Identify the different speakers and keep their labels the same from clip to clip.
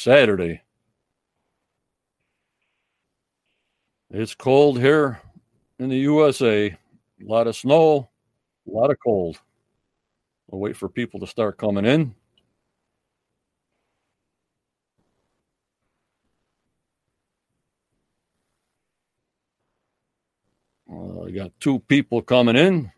Speaker 1: Saturday. It's cold here in the USA. A lot of snow, a lot of cold. We'll wait for people to start coming in. Uh, I got two people coming in.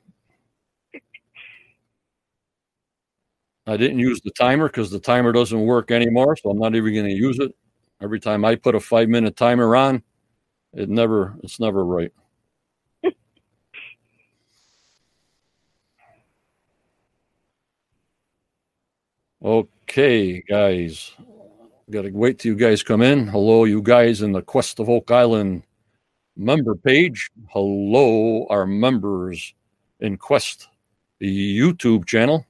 Speaker 1: I didn't use the timer because the timer doesn't work anymore, so I'm not even going to use it. Every time I put a five minute timer on, it never it's never right. okay, guys. Got to wait till you guys come in. Hello, you guys in the Quest of Oak Island member page. Hello, our members in Quest, YouTube channel.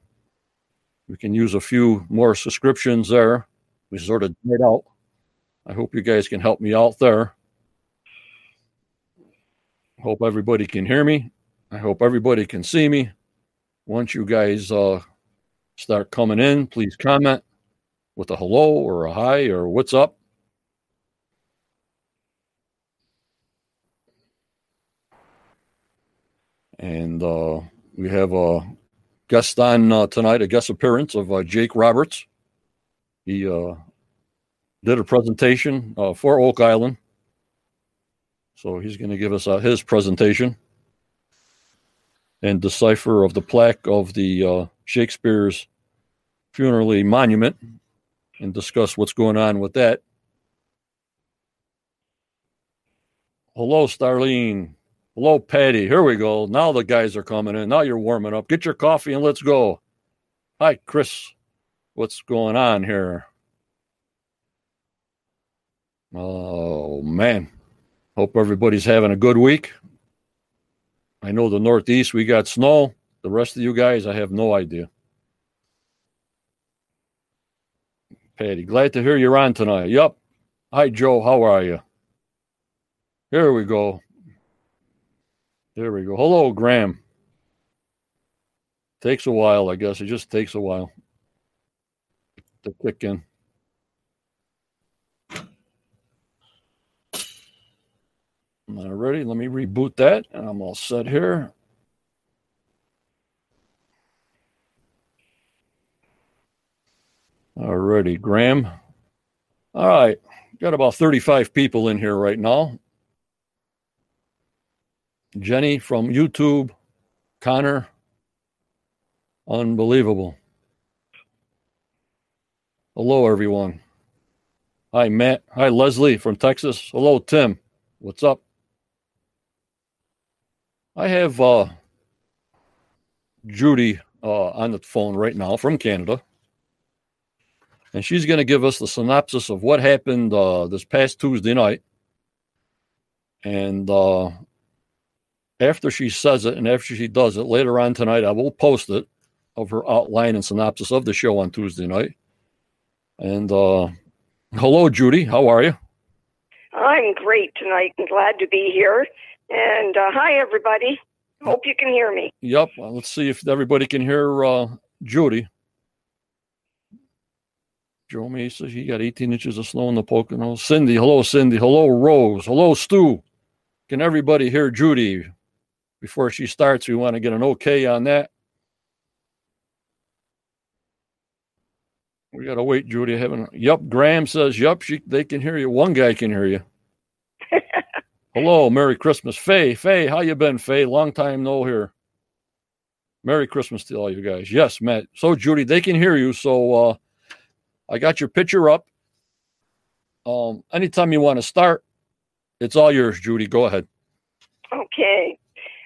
Speaker 1: We can use a few more subscriptions there. We sort of died out. I hope you guys can help me out there. Hope everybody can hear me. I hope everybody can see me. Once you guys uh, start coming in, please comment with a hello or a hi or what's up. And uh, we have a guest on uh, tonight, a guest appearance of uh, Jake Roberts. He uh, did a presentation uh, for Oak Island. So he's going to give us uh, his presentation and decipher of the plaque of the Shakespeare's funerary monument and discuss what's going on with that. Hello, Starlene. Hello, Patty. Here we go. Now the guys are coming in. Now you're warming up. Get your coffee and let's go. Hi, Chris. What's going on here? Oh, man. Hope everybody's having a good week. I know the Northeast, we got snow. The rest of you guys, I have no idea. Patty, glad to hear you're on tonight. Yup. Hi, Joe. How are you? Here we go. There we go. Hello, Graham. Takes a while, I guess. It just takes a while to kick in. All righty, let me reboot that, and I'm all set here. All righty, Graham. All right, got about 35 people in here right now. Jenny from YouTube, Connor. Unbelievable. Hello, everyone. Hi, Matt. Hi, Leslie from Texas. Hello, Tim. What's up? I have uh, Judy uh, on the phone right now from Canada. And she's going to give us the synopsis of what happened uh, this past Tuesday night. And uh, after she says it and after she does it later on tonight, I will post it of her outline and synopsis of the show on Tuesday night. And uh, hello, Judy. How are you?
Speaker 2: I'm great tonight and glad to be here. And uh, hi, everybody. Hope you can hear me.
Speaker 1: Yep. Well, let's see if everybody can hear uh, Judy. Joe Mesa, he got 18 inches of snow in the Poconos. Cindy, hello, Cindy. Hello, Rose. Hello, Stu. Can everybody hear Judy? Before she starts. We want to get an okay on that. We got to wait, Judy. Having yep. Graham says yep. She they can hear you. One guy can hear you. Hello, Merry Christmas, Faye. Faye, how you been, Faye? Long time no here. Merry Christmas to all you guys. Yes, Matt. So Judy, they can hear you. So uh, I got your picture up. Um, anytime you want to start, it's all yours, Judy. Go ahead.
Speaker 2: Okay.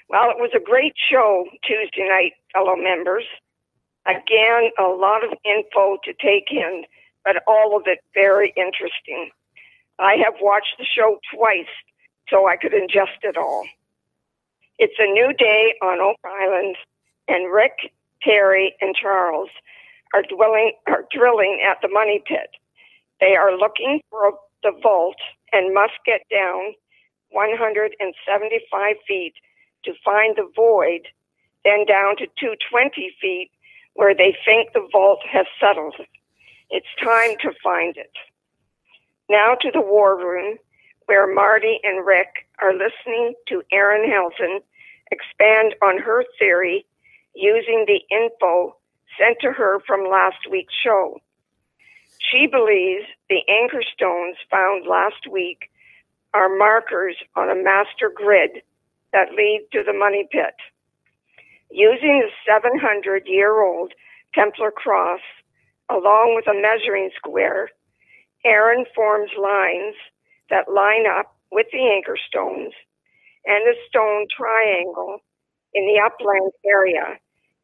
Speaker 2: Well, it was a great show Tuesday night, fellow members. Again, a lot of info to take in, but all of it very interesting. I have watched the show twice so I could ingest it all. It's a new day on Oak Island, and Rick, Terry, and Charles are dwelling are drilling at the money pit. They are looking for the vault and must get down 175 feet to find the void, then down to 220 feet where they think the vault has settled. It's time to find it. Now to the war room, where Marty and Rick are listening to Erin Helton expand on her theory using the info sent to her from last week's show. She believes the anchor stones found last week are markers on a master grid that lead to the money pit. Using the 700 year old Templar cross along with a measuring square, Erin forms lines that line up with the anchor stones and the stone triangle in the upland area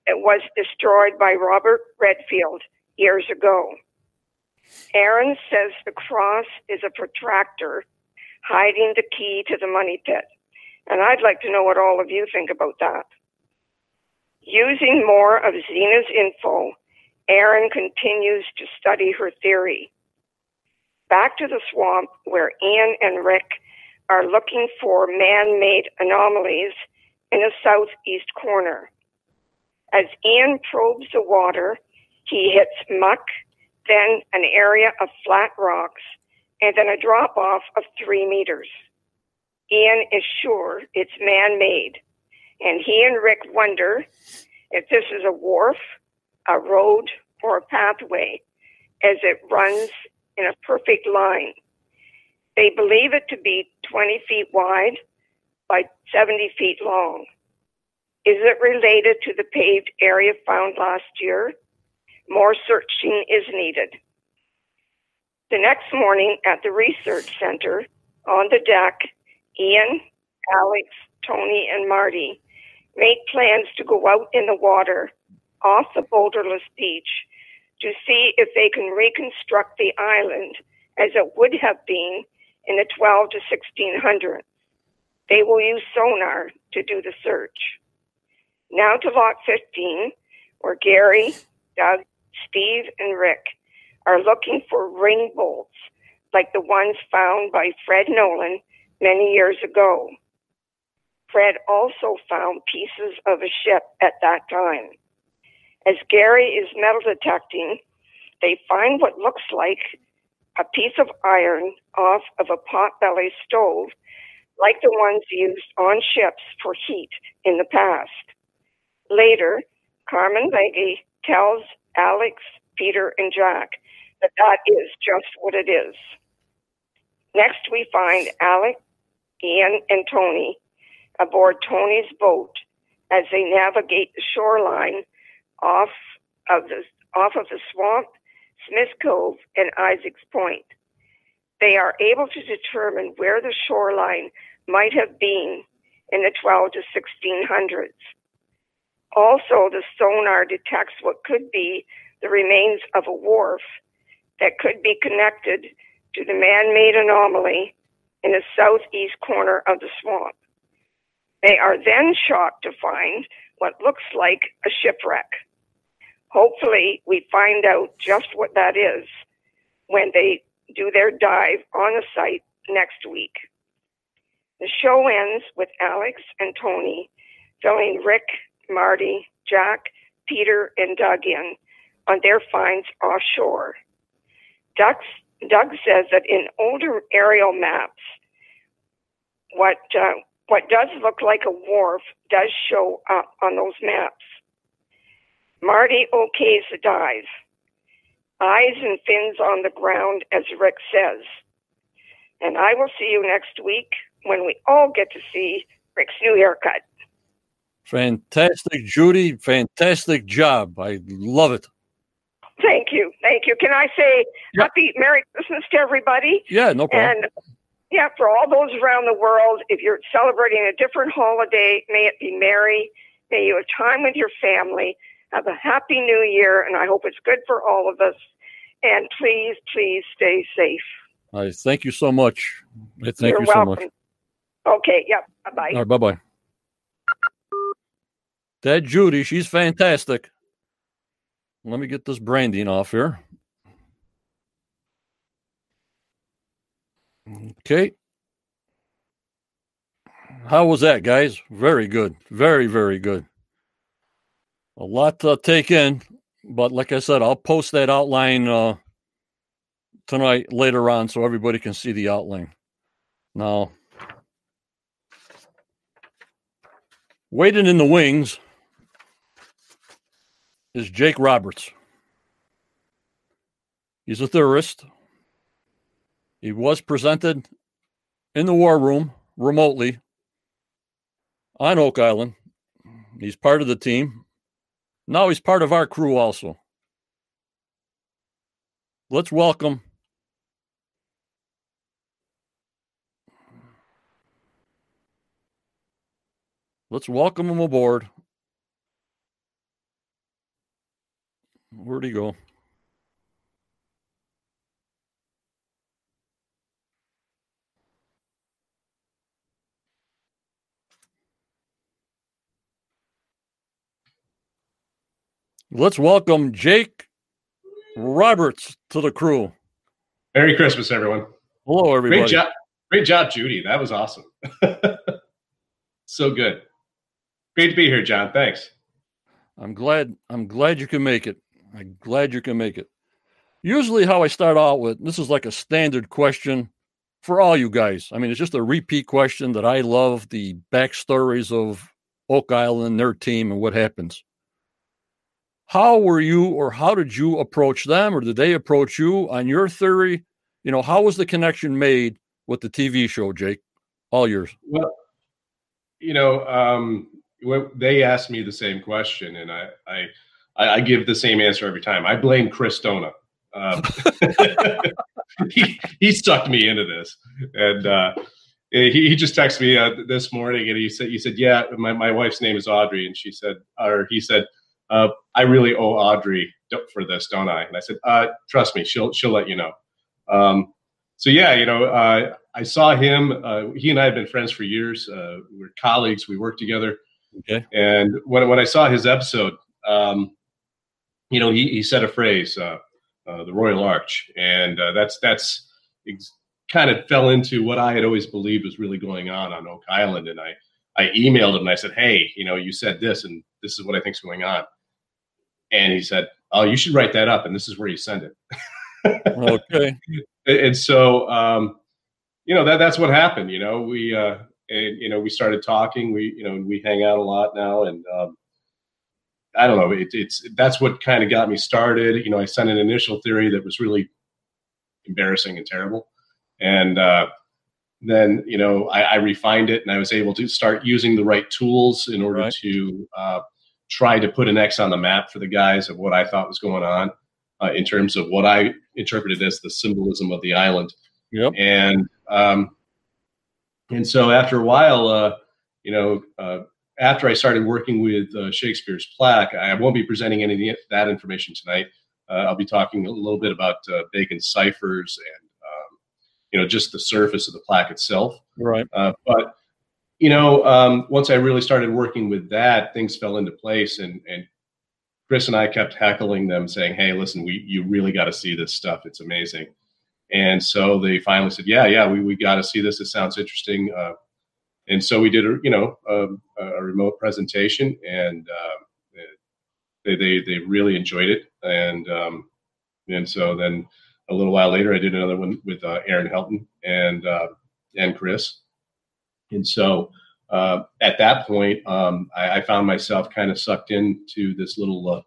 Speaker 2: that was destroyed by Robert Redfield years ago. Erin says the cross is a protractor hiding the key to the money pit. And I'd like to know what all of you think about that. Using more of Zena's info, Erin continues to study her theory. Back to the swamp where Ian and Rick are looking for man made anomalies in the southeast corner. As Ian probes the water, he hits muck, then an area of flat rocks, and then a drop off of three meters. Ian is sure it's man made, and he and Rick wonder if this is a wharf, a road, or a pathway as it runs in a perfect line. They believe it to be 20 feet wide by 70 feet long. Is it related to the paved area found last year? More searching is needed. The next morning at the research center, on the deck, Ian, Alex, Tony, and Marty make plans to go out in the water off the boulderless beach to see if they can reconstruct the island as it would have been in the 12 to 1600s. They will use sonar to do the search. Now to Lot 15, where Gary, Doug, Steve, and Rick are looking for ring bolts like the ones found by Fred Nolan many years ago. Fred also found pieces of a ship at that time. As Gary is metal detecting, they find what looks like a piece of iron off of a potbelly stove, like the ones used on ships for heat in the past. Later, Carmen Legge tells Alex, Peter, and Jack that that is just what it is. Next, we find Alex, Ian, and Tony aboard Tony's boat as they navigate the shoreline off of the off of the swamp, Smith Cove, and Isaacs Point. They are able to determine where the shoreline might have been in the 12 to 1600s. Also, the sonar detects what could be the remains of a wharf that could be connected to the man made anomaly in the southeast corner of the swamp. They are then shocked to find what looks like a shipwreck. Hopefully, we find out just what that is when they do their dive on the site next week. The show ends with Alex and Tony filling Rick, Marty, Jack, Peter, and Doug in on their finds offshore. Doug, Doug says that in older aerial maps, what uh, what does look like a wharf does show up on those maps. Marty okays the dive. Eyes and fins on the ground, as Rick says. And I will see you next week when we all get to see Rick's new haircut.
Speaker 1: Fantastic, Judy. Fantastic job. I love it.
Speaker 2: Thank you. Thank you. Can I say yep. happy Merry Christmas to everybody?
Speaker 1: Yeah, no problem.
Speaker 2: And yeah, for all those around the world, if you're celebrating a different holiday, may it be merry. May you have time with your family. Have a happy new year, and I hope it's good for all of us. And please, please stay safe.
Speaker 1: I thank you so much. Thank
Speaker 2: You're
Speaker 1: you
Speaker 2: welcome.
Speaker 1: so much.
Speaker 2: Okay, yep. Bye bye.
Speaker 1: All right, bye bye. That Judy, she's fantastic. Let me get this branding off here. Okay. How was that, guys? Very good. Very, very good. A lot to take in, but like I said, I'll post that outline uh, tonight later on so everybody can see the outline. Now, waiting in the wings is Jake Roberts. He's a theorist. He was presented in the war room remotely on Oak Island. He's part of the team. Now he's part of our crew also. Let's welcome Let's welcome him aboard. Where'd he go? Let's welcome Jake Roberts to the crew.
Speaker 3: Merry Christmas, everyone.
Speaker 1: Hello, everybody.
Speaker 3: Great job, great job, Judy. That was awesome. so good. Great to be here, John. Thanks.
Speaker 1: I'm glad. I'm glad you can make it. I'm glad you can make it. Usually, how I start out with this is like a standard question for all you guys. I mean, it's just a repeat question that I love the backstories of Oak Island, their team, and what happens how were you or how did you approach them or did they approach you on your theory? You know how was the connection made with the tv show jake? All yours.
Speaker 3: Well you know um, they asked me the same question and I, I i give the same answer every time. I blame chris dona um, he, he sucked me into this. And uh, he, he just texted me uh, this morning and he said he said yeah my, my wife's name is audrey. And she said or he said uh, I really owe Audrey for this, don't I? And I said, uh, trust me, she'll she'll let you know. Um, so yeah, you know, uh, I saw him. Uh, he and I have been friends for years. Uh, we are colleagues. We worked together.
Speaker 1: Okay.
Speaker 3: And when when I saw his episode, um, you know, he he said a phrase, uh, "the Royal Arch," and that's that's ex- kind of fell into what I had always believed was really going on on Oak Island. And I I emailed him and I said, hey, you know, you said this, and this is what I think's going on. And he said, "Oh, you should write that up, and this is where you send it."
Speaker 1: okay.
Speaker 3: And so, um, you know, that that's what happened. You know, we uh, and you know we started talking. We you know we hang out a lot now, and um, I don't know. It, it's that's what kind of got me started. You know, I sent an initial theory that was really embarrassing and terrible, and uh, then you know I, I, refined it, and I was able to start using the right tools in order right. to uh, try to put an X on the map for the guys of what I thought was going on uh, in terms of what I interpreted as the symbolism of the island.
Speaker 1: Yep.
Speaker 3: And um, and so after a while, uh, you know, uh, after I started working with uh, Shakespeare's plaque, I won't be presenting any of that information tonight. Uh, I'll be talking a little bit about uh, Bacon's ciphers and um, you know just the surface of the plaque itself.
Speaker 1: Right.
Speaker 3: but you know, um, once I really started working with that, things fell into place, and and Chris and I kept heckling them, saying, "Hey, listen, we you really got to see this stuff. It's amazing." And so they finally said, "Yeah, yeah, we we got to see this. It sounds interesting." Uh, and so we did a you know a, a remote presentation, and uh, they, they they really enjoyed it, and um, and so then a little while later, I did another one with uh, Erin Helton and uh, and Chris and so uh, at that point, um, I, I, found myself kind of sucked into this little uh,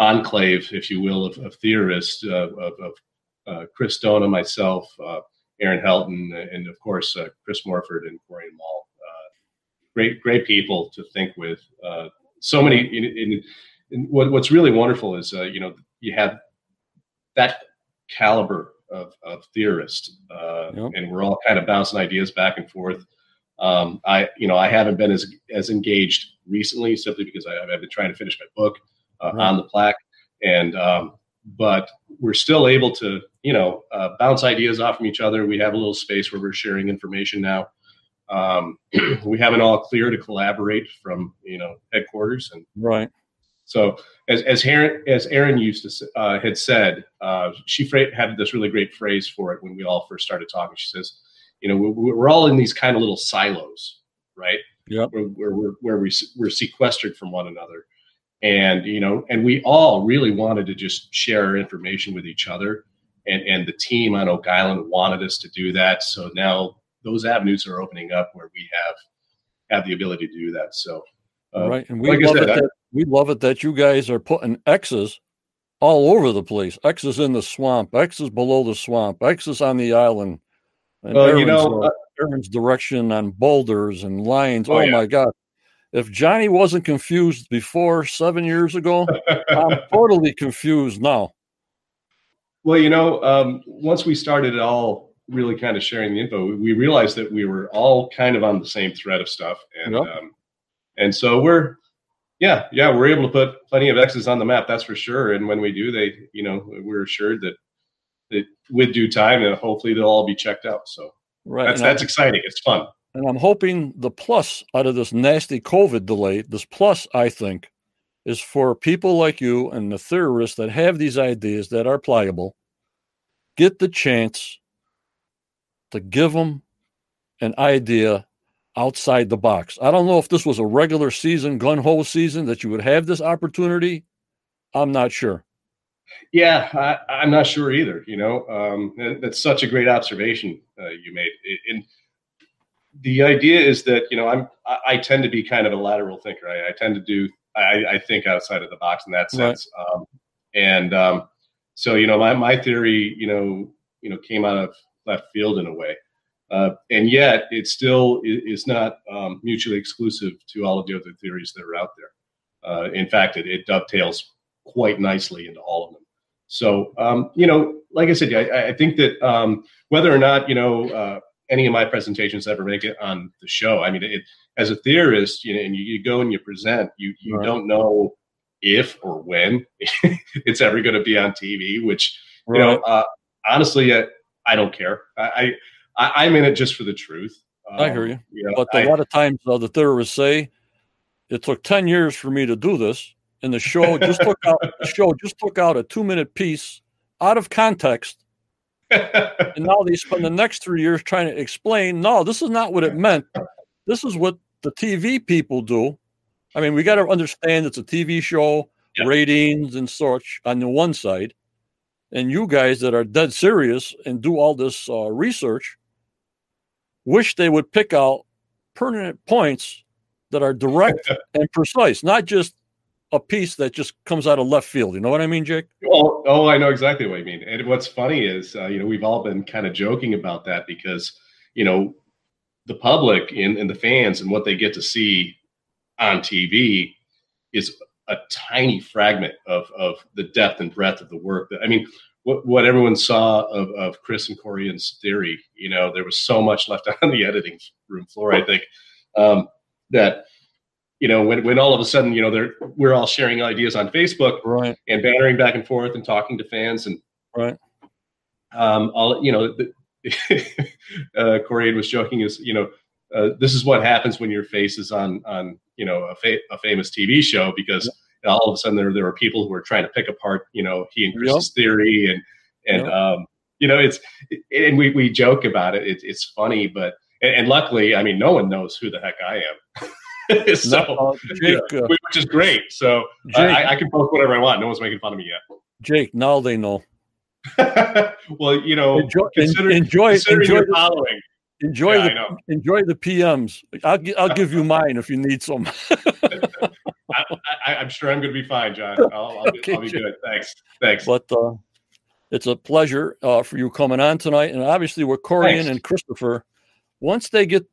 Speaker 3: enclave, if you will, of, of theorists, uh, of, of uh, Chris Dona, myself, uh, Erin Helton, and of course uh, Chris Morford and Corjan Mol. great, great people to think with. so many. In, in, in what, what's really wonderful is, you know, you have that caliber of, of theorists, yep. and we're all kind of bouncing ideas back and forth. Um, I, you know, I haven't been as as engaged recently simply because I, have been trying to finish my book uh, on the plaque, and um, but we're still able to, you know, uh, bounce ideas off from each other. We have a little space where we're sharing information now. Um, we have it all clear to collaborate from, you know, headquarters and
Speaker 1: right.
Speaker 3: So as as Erin, as Erin used to uh, had said, uh, she had this really great phrase for it when we all first started talking. She says you know we're, we're all in these kind of little silos right
Speaker 1: yeah
Speaker 3: where, where, where, where we, we're sequestered from one another and you know and we all really wanted to just share our information with each other and and the team on Oak Island wanted us to do that. So now those avenues are opening up where we have have the ability to do that. So
Speaker 1: uh, right, and we like love said, it. I, that, we love it that you guys are putting X's all over the place. X's in the swamp, X's below the swamp, X's on the island. And well, Erin's, you know, uh, Erin's direction on boulders and lines. Oh, oh yeah. my God! If Johnny wasn't confused before seven years ago, I'm totally confused now.
Speaker 3: Well, you know, um, once we started it all really kind of sharing the info, we realized that we were all kind of on the same thread of stuff, and yep. um, and so we're yeah yeah we're able to put plenty of X's on the map, that's for sure. And when we do, they you know we're assured that that with due time, and hopefully they'll all be checked out. So right, that's and that's I'm, exciting. It's fun.
Speaker 1: And I'm hoping the plus out of this nasty COVID delay, this plus I think, is for people like you and the theorists that have these ideas that are pliable, get the chance to give them an idea outside the box. I don't know if this was a regular season, gun ho season, that you would have this opportunity. I'm not sure.
Speaker 3: Yeah, I, am not sure either. You know, um, that's such a great observation uh, you made. And the idea is that you know I'm I, I, tend to be kind of a lateral thinker. I, I tend to do I, I, think outside of the box in that sense. Right. Um, and um, so you know my my theory you know you know came out of left field in a way. Uh, and yet, it still is not um, mutually exclusive to all of the other theories that are out there. Uh, in fact, it, it, dovetails quite nicely into all of them. So, um, you know, like I said, I, I think that um, whether or not you know uh, any of my presentations ever make it on the show, I mean, it, as a theorist, you know, and you, you go and you present, you you right. don't know if or when it's ever going to be on TV. Which right. you know, uh, honestly, uh, I don't care. I, I am in it just for the truth.
Speaker 1: Um, I hear you. you know, but I, a lot of times uh, the theorists say it took ten years for me to do this, and the show just took out the show just took out a two minute piece out of context. and now they spend the next three years trying to explain. No, this is not what it meant. This is what the TV people do. I mean, we got to understand it's a TV show, ratings and such on the one side, and you guys that are dead serious and do all this uh, research wish they would pick out pertinent points that are direct and precise, not just a piece that just comes out of left field. You know what I mean, Jake?
Speaker 3: Oh, oh, I know exactly what you mean. And what's funny is, uh, you know, we've all been kind of joking about that because, you know, the public and, and the fans and what they get to see on TV is a tiny fragment of of the depth and breadth of the work. That I mean, what what everyone saw of, of Chris and Corjan's theory, you know, there was so much left on the editing room floor. I think um, that you know when when all of a sudden you know they're we're all sharing ideas on Facebook,
Speaker 1: right,
Speaker 3: and bantering back and forth and talking to fans and
Speaker 1: right.
Speaker 3: Um, all you know, the, uh, was joking is you know. Uh, this is what happens when your face is on on you know a, fa- a famous TV show because all of a sudden there there were people who were trying to pick apart you know he and Chris's yep. theory and and yep. um, you know it's and we we joke about it. it it's funny, but and, and, luckily, I mean, no one knows who the heck I am. so, Jake, uh, which is great. So Jake, I, I, can post whatever I want. No one's making fun of me yet.
Speaker 1: Jake, now they know.
Speaker 3: well, you know,
Speaker 1: enjoy, consider, enjoy, enjoy the, following. Enjoy yeah, the enjoy the PMs. I'll I'll give you mine if you need some.
Speaker 3: I, am sure I'm going to be fine, John. I'll, I'll, okay, be, I'll be, good. Thanks. Thanks.
Speaker 1: But uh, it's a pleasure uh, for you coming on tonight, and obviously with Corjan and Christopher. Once they get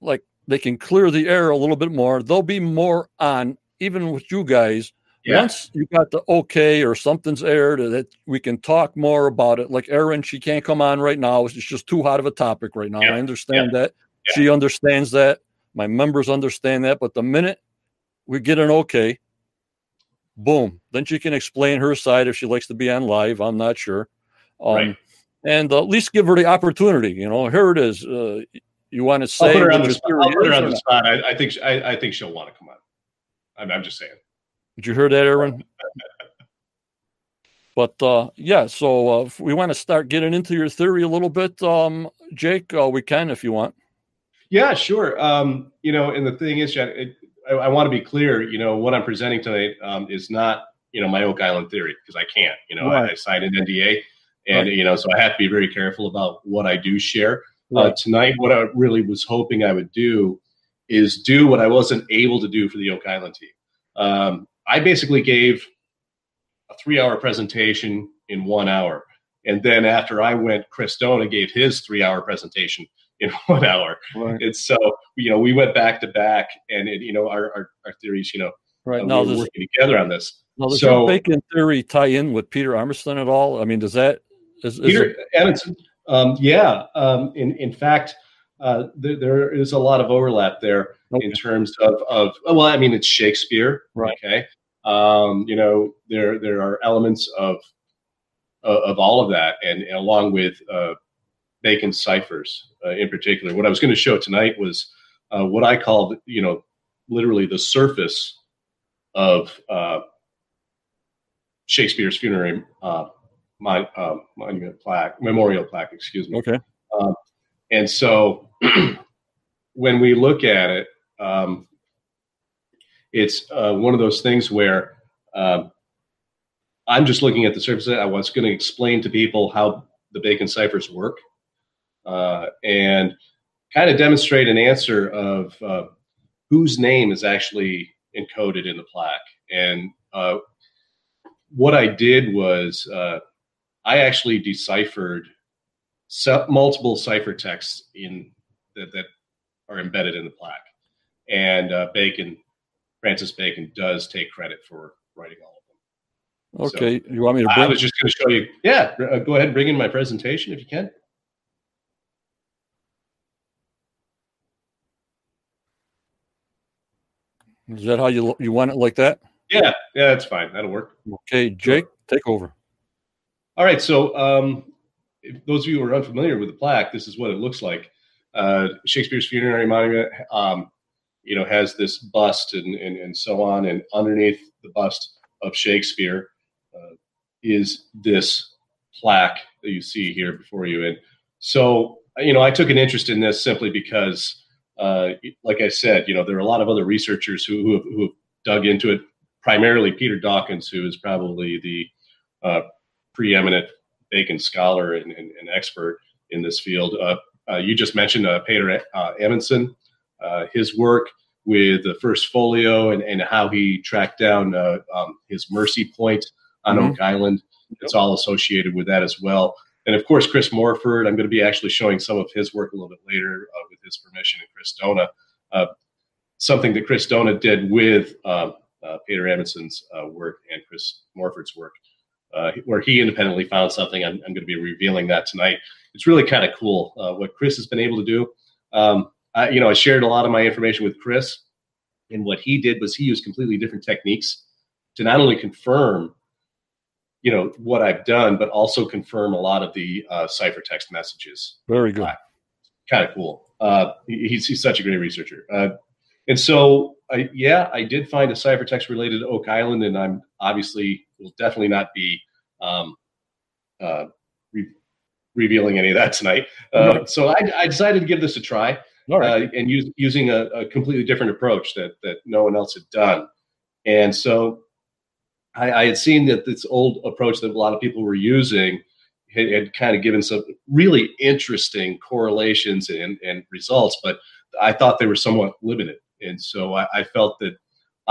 Speaker 1: like they can clear the air a little bit more, they'll be more on. Even with you guys, yeah. once you got the okay or something's aired, that we can talk more about it. Like Erin, she can't come on right now; it's just too hot of a topic right now. Yeah. I understand yeah. that. She understands that. My members understand that. But the minute we get an okay. Boom. Then she can explain her side if she likes to be on live. I'm not sure. Um, right. And uh, at least give her the opportunity. You know, here it is. Uh, you want to say?
Speaker 3: I'll put her on the, spot. Put her on the spot. I, I, think I, I, think she'll want to come on. I'm, I'm just saying.
Speaker 1: Did you hear that, Erwin? but uh, yeah, so uh, we want to start getting into your theory a little bit, um, Jake. Uh, we can if you want.
Speaker 3: Yeah, sure. Um, you know, and the thing is, it, I, I want to be clear. You know, what I'm presenting tonight um, is not you know my Oak Island theory because I can't. You know, right. I, I, signed an NDA. and right. you know, so I have to be very careful about what I do share. Right. Uh, tonight, what I really was hoping I would do is do what I wasn't able to do for the Oak Island team. Um, I basically gave a three-hour presentation in one hour, and then after I went, Chris Dona gave his three-hour presentation in one hour. Right. And so, you know, we went back to back, and it, you know, our, our, our theories, you know,
Speaker 1: right uh, now
Speaker 3: we working together on this.
Speaker 1: Now, does so, your bacon theory tie in with Peter Amundsen at all? I mean, does that is, is
Speaker 3: Peter it, Um, yeah. Um, in in fact, uh, there, there is a lot of overlap there okay. in terms of of well, I mean, it's Shakespeare,
Speaker 1: right?
Speaker 3: Okay. Um, you know, there there are elements of of all of that, and, and along with uh, Bacon ciphers uh, in particular. What I was going to show tonight was uh, what I called, you know, literally the surface of uh, Shakespeare's funerary uh, my, uh, monument plaque, memorial plaque, excuse me.
Speaker 1: Okay.
Speaker 3: Um, and so when we look at it, um, it's uh, one of those things where um, I'm just looking at the surface. I was going to explain to people how the Bacon ciphers work uh, and kind of demonstrate an answer of uh, whose name is actually encoded in the plaque. And uh, what I did was uh, I actually deciphered multiple ciphertexts in that, that are embedded in the plaque. And uh, Bacon, Francis Bacon, does take credit for writing all
Speaker 1: of them. Okay, so, you want me to?
Speaker 3: Bring- I was just going to show you. Yeah, uh, go ahead and bring in my presentation if you can.
Speaker 1: Is that how you you want it like that?
Speaker 3: Yeah, yeah, that's fine. That'll work.
Speaker 1: Okay, Jake, take over.
Speaker 3: All right. So, um, those of you who are unfamiliar with the plaque, this is what it looks like. Uh, Shakespeare's funerary monument, um, you know, has this bust and, and, and so on, and underneath the bust of Shakespeare uh, is this plaque that you see here before you. And so, you know, I took an interest in this simply because uh, like I said, you know, there are a lot of other researchers who, who, have, who have dug into it. Primarily, Peter Dawkins, who is probably the uh, preeminent Bacon scholar and, and, and, expert in this field. Uh, uh you just mentioned uh, Peter uh, Amundsen, his work with the first folio and, and how he tracked down um, his mercy point on mm-hmm. Oak Island. It's all associated with that as well and of course Chris Morford. I'm going to be actually showing some of his work a little bit later uh, with his permission, and Chris Dona, uh, something that Chris Dona did with uh, uh Peter Amundsen's uh, work and Chris Morford's work, uh, where he independently found something. I'm, I'm, going to be revealing that tonight. It's really kind of cool what Chris has been able to do. Um, I, you know, I shared a lot of my information with Chris, and what he did was he used completely different techniques to not only confirm you know what I've done, but also confirm a lot of the uh, ciphertext messages.
Speaker 1: Very good. Uh,
Speaker 3: kind of cool. Uh, he's, he's such a great researcher. Uh, and so, I, yeah, I did find a ciphertext related to Oak Island, and I'm obviously will definitely not be um, uh, re- revealing any of that tonight. Uh, right. So I, I, decided to give this a try, right. and use, using a, a completely different approach that that no one else had done. And so I, I, had seen that this old approach that a lot of people were using had, had kind of given some really interesting correlations and, and, results, but I thought they were somewhat limited. And so I, I felt that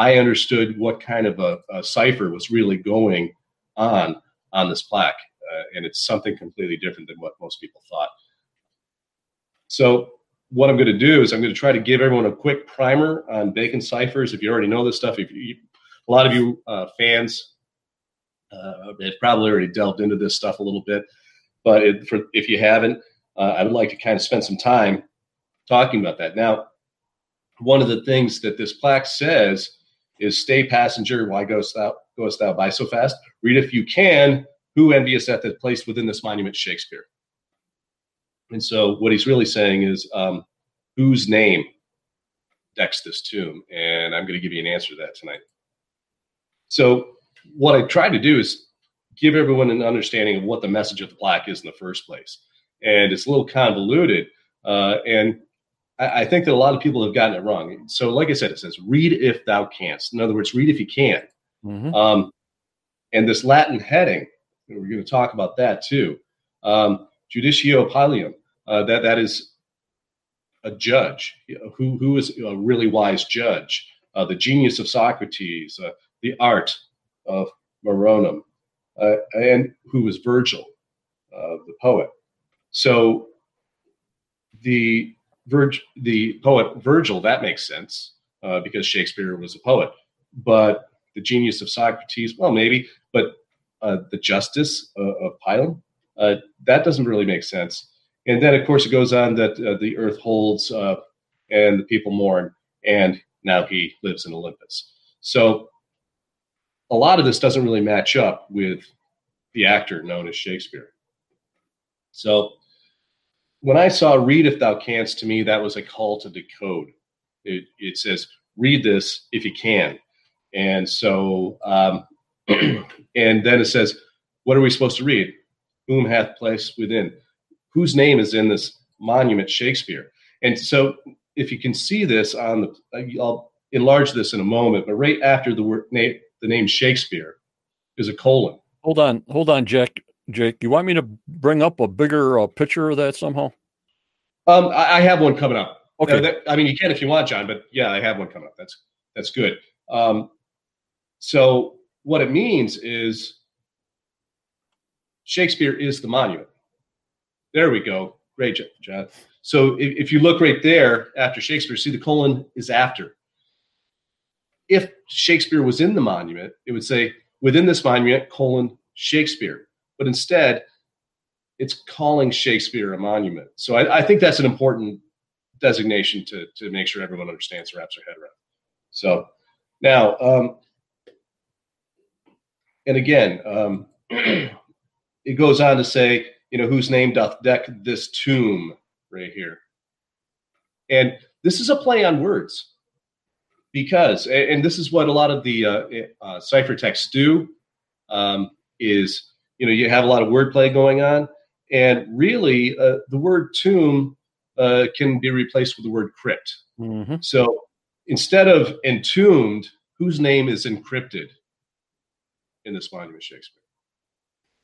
Speaker 3: I understood what kind of a, a, cipher was really going on on this plaque. Uh, and it's something completely different than what most people thought. So what I'm going to do is I'm going to try to give everyone a quick primer on Bacon ciphers. If you already know this stuff, if you, a lot of you uh, fans uh, have probably already delved into this stuff a little bit, but it, for, if you haven't, uh, I would like to kind of spend some time talking about that. Now, one of the things that this plaque says is "Stay, passenger, why goest thou goest thou by so fast? Read if you can, who envious at the place within this monument Shakespeare." And so, what he's really saying is, um, whose name decks this tomb? And I'm going to give you an answer to that tonight. So what I try to do is give everyone an understanding of what the message of the plaque is in the first place. And it's a little convoluted. Uh, and I, I, think that a lot of people have gotten it wrong. So, like I said, it says, read if thou canst. In other words, read if you can. Mm-hmm. Um, and this Latin heading, we're going to talk about that too. Um, judicio Aelium, uh, that that is a judge who who is a really wise judge. Uh, the genius of Socrates, uh, the art of Maronem, uh, and who was Virgil, uh, the poet. So the Virg- the poet Virgil that makes sense uh, because Shakespeare was a poet, but the genius of Socrates, well, maybe, but uh, the justice uh, of Pylon, uh, that doesn't really make sense. And then, of course, it goes on that uh, the earth holds and the people mourn, and now he lives in Olympus. So a lot of this doesn't really match up with the actor known as Shakespeare. So when I saw read if thou canst, to me, that was a call to decode. It, it says, read this if you can. And so, um, and then it says, what are we supposed to read? Whom hath place within? Whose name is in this monument, Shakespeare? And so, if you can see this on the, I'll enlarge this in a moment, but right after the word name, the name Shakespeare is a colon.
Speaker 1: Hold on, hold on, Jack. Jake, you want me to bring up a bigger uh, picture of that somehow?
Speaker 3: Um, I, I have one coming up.
Speaker 1: Okay.
Speaker 3: That, I mean, you can if you want, John, but yeah, I have one coming up. That's that's good. Um, so what it means is Shakespeare is the monument. There we go. Great, John. So if, if you look right there after Shakespeare, see the colon is after. If Shakespeare was in the monument, it would say within this monument, colon, Shakespeare. But instead, it's calling Shakespeare a monument. So I, I, think that's an important designation to, to make sure everyone understands wraps their head around. So now, um, and again, um, it goes on to say, you know, whose name doth deck this tomb right here. And this is a play on words because, and this is what a lot of the uh, uh, ciphertexts do, um, is, you know, you have a lot of wordplay going on. And really, uh, the word tomb uh, can be replaced with the word crypt.
Speaker 1: Mm-hmm.
Speaker 3: So instead of entombed, whose name is encrypted in this monument, Shakespeare?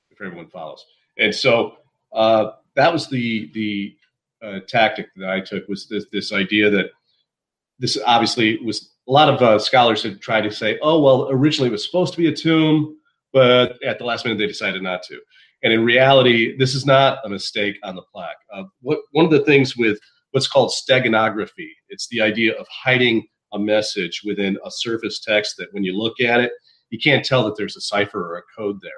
Speaker 3: If everyone follows, and so uh, that was the the uh, tactic that I took was this this idea that this obviously was a lot of uh, scholars had tried to say, oh well, originally it was supposed to be a tomb, but at the last minute they decided not to. And in reality, this is not a mistake on the plaque. Uh, what, one of the things with what's called steganography, it's the idea of hiding a message within a surface text that when you look at it, you can't tell that there's a cipher or a code there.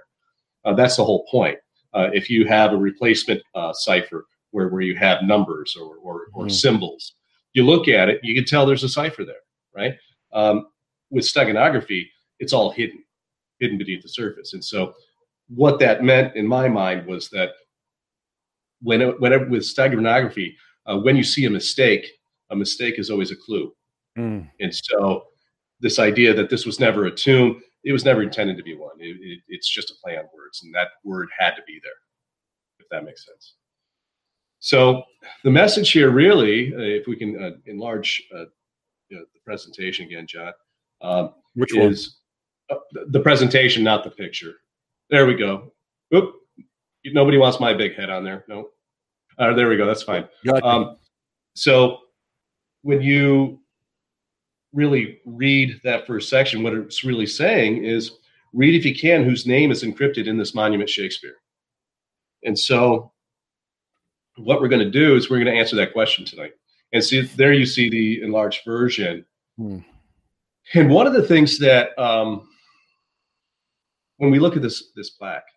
Speaker 3: Uh, that's the whole point. Uh, if you have a replacement uh, cipher where, where you have numbers or, or, or mm. symbols, you look at it, you can tell there's a cipher there, right? Um, with steganography, it's all hidden, hidden beneath the surface. And so what that meant in my mind was that when it, whenever with steganography, uh, when you see a mistake, a mistake is always a clue.
Speaker 1: Mm.
Speaker 3: And so this idea that this was never a tomb, it was never intended to be one. It, it, it's just a play on words, and that word had to be there, if that makes sense. So the message here, really, uh, if we can uh, enlarge uh, the presentation again, John, um,
Speaker 1: which
Speaker 3: is the presentation, not the picture. There we go. Oop. Nobody wants my big head on there. No. Uh, there we go. That's fine. Um, so when you really read that first section, what it's really saying is read if you can whose name is encrypted in this monument Shakespeare. And so what we're going to do is we're going to answer that question tonight. And see there you see the enlarged version.
Speaker 1: Hmm.
Speaker 3: And one of the things that um, when we look at this this plaque,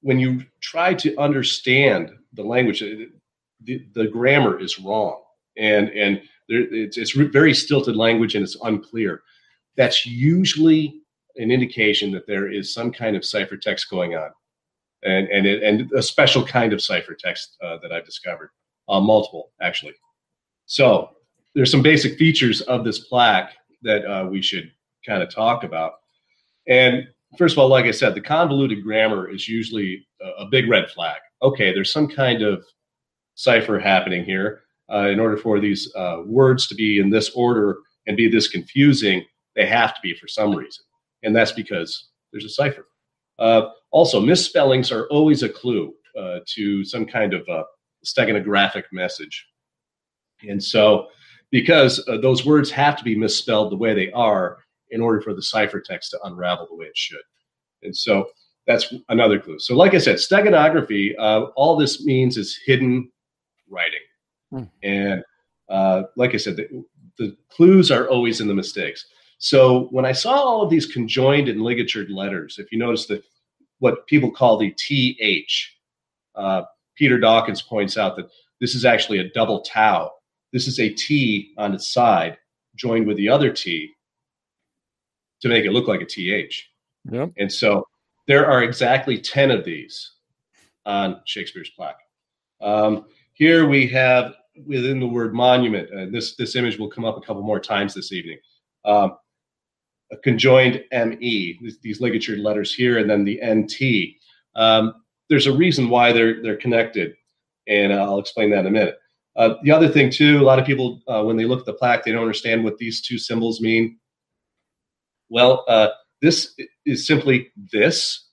Speaker 3: when you try to understand the language, the, the grammar is wrong, and and there, it's it's very stilted language and it's unclear. That's usually an indication that there is some kind of ciphertext going on, and and it, and a special kind of ciphertext uh, that I've discovered, uh, multiple actually. So there's some basic features of this plaque that uh, we should kind of talk about. And first of all, like I said, the convoluted grammar is usually a, a big red flag. Okay, there's some kind of cipher happening here. Uh, in order for these uh, words to be in this order and be this confusing, they have to be for some reason. And that's because there's a cipher. Uh, also, misspellings are always a clue uh, to some kind of uh, steganographic message. And so, because uh, those words have to be misspelled the way they are in order for the ciphertext to unravel the way it should. And so, that's another clue. So, like I said, steganography, uh, all this means is hidden writing. Hmm. And uh, like I said, the, the clues are always in the mistakes. So when I saw all of these conjoined and ligatured letters, if you notice that what people call the TH, uh, Peter Dawkins points out that this is actually a double tau. This is a T on its side joined with the other T to make it look like a TH. Yep. And so there are exactly 10 of these on Shakespeare's plaque. Um, here we have within the word monument, uh, this, this image will come up a couple more times this evening. Um, a conjoined ME, these, these ligatured letters here, and then the NT. Um, there's a reason why they're they're connected, and I'll explain that in a minute. Uh, the other thing too, a lot of people uh, when they look at the plaque, they don't understand what these two symbols mean. Well, uh, this is simply this.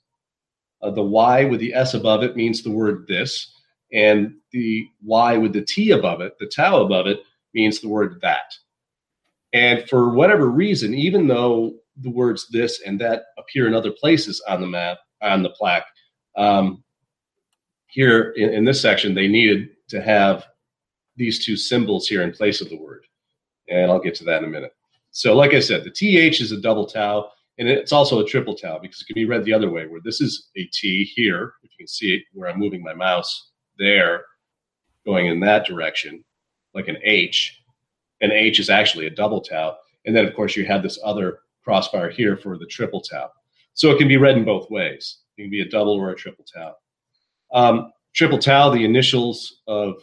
Speaker 3: Uh, the Y with the S above it means the word this, and the Y with the T above it, the tau above it, means the word that. And for whatever reason, even though the words this and that appear in other places on the map, on the plaque, um, here in, in this section, they needed to have these two symbols here in place of the word. And I'll get to that in a minute. So, like I said, the TH is a double tau, and it's also a triple tau because it can be read the other way, where this is a T here, if you can see it, where I'm moving my mouse there, going in that direction, like an H and H is actually a double tau. And then, of course, you have this other crossbar here for the triple tau. So it can be read in both ways. It can be a double or a triple tau. Um, triple tau, the initials of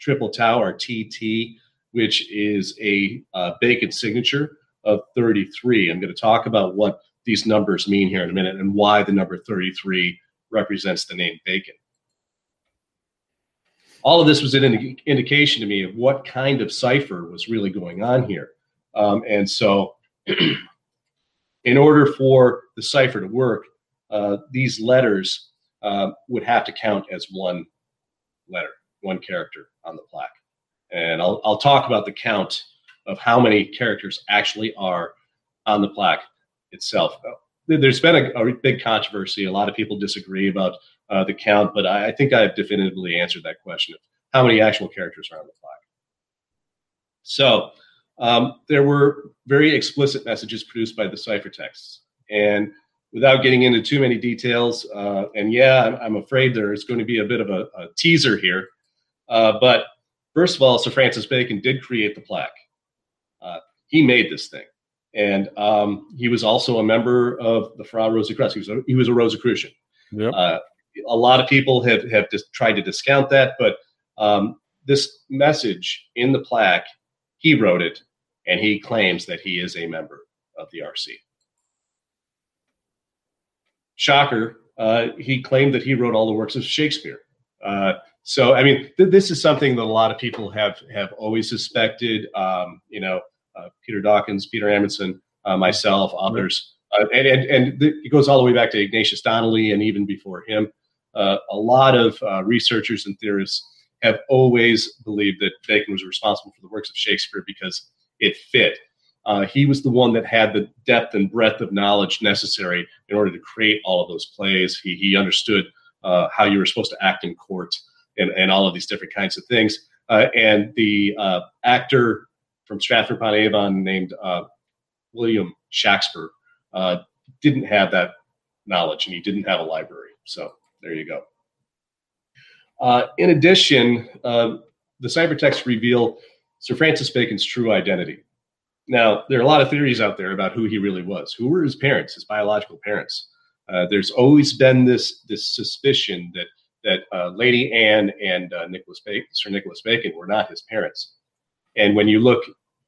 Speaker 3: triple tau are TT, which is a uh, Bacon signature of 33. I'm going to talk about what these numbers mean here in a minute and why the number 33 represents the name Bacon all of this was an indi- indication to me of what kind of cipher was really going on here. Um, and so, in order for the cipher to work, uh, these letters uh, would have to count as one letter, one character on the plaque. And I'll, I'll talk about the count of how many characters actually are on the plaque itself. There's been a, a big controversy. A lot of people disagree about uh, the count, but I, I, think I've definitively answered that question of how many actual characters are on the plaque. So um, there were very explicit messages produced by the ciphertexts. And without getting into too many details, uh, and yeah, I'm, afraid there is going to be a bit of a, a teaser here. Uh, but first of all, Sir Francis Bacon did create the plaque. Uh, he made this thing. And um, he was also a member of the Fra Rosicrucian. He was a, he was a Rosicrucian. Yep. Uh, a lot of people have, have just tried to discount that, but um, this message in the plaque, he wrote it, and he claims that he is a member of the RC. Shocker, uh, he claimed that he wrote all the works of Shakespeare. Uh, so, I mean, th- this is something that a lot of people have have always suspected. Um, you know, uh, Peter Dawkins, Peter Amundsen, uh, myself, others, uh, and and, and th- it goes all the way back to Ignatius Donnelly and even before him uh, a lot of uh, researchers and theorists have always believed that Bacon was responsible for the works of Shakespeare because it fit. Uh, he was the one that had the depth and breadth of knowledge necessary in order to create all of those plays. He, he understood uh, how you were supposed to act in court and, and all of these different kinds of things. Uh, and the uh, actor from Stratford upon Avon named William Shaxper didn't have that knowledge and he didn't have a library. So there you go. Uh, in addition, uh, the ciphertexts reveal Sir Francis Bacon's true identity. Now, there are a lot of theories out there about who he really was. Who were his parents, his biological parents? Uh, there's always been this this suspicion that that uh, Lady Anne and uh, Nicholas Bacon, Sir Nicholas Bacon were not his parents. And when you look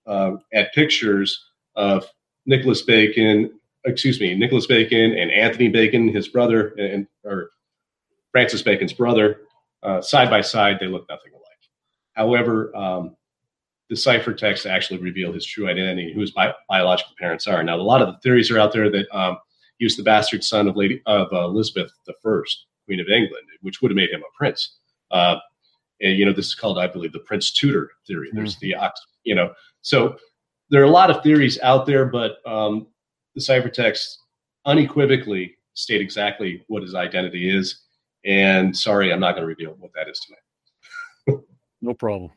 Speaker 3: uh, at pictures of Nicholas Bacon, excuse me, Nicholas Bacon and Anthony Bacon, his brother, and or Francis Bacon's brother, uh, side by side, they look nothing alike. However, um, the ciphertext actually reveal his true identity who his bi- biological parents are. Now, a lot of the theories are out there that um, he was the bastard son of Lady of uh, Elizabeth I, Queen of England, which would have made him a prince. Uh, and you know, this is called, I believe, the Prince Tudor theory. There's mm. the you know, so there are a lot of theories out there, but um, the ciphertext unequivocally state exactly what his identity is. And sorry, I'm not going to reveal what that is tonight.
Speaker 1: no problem.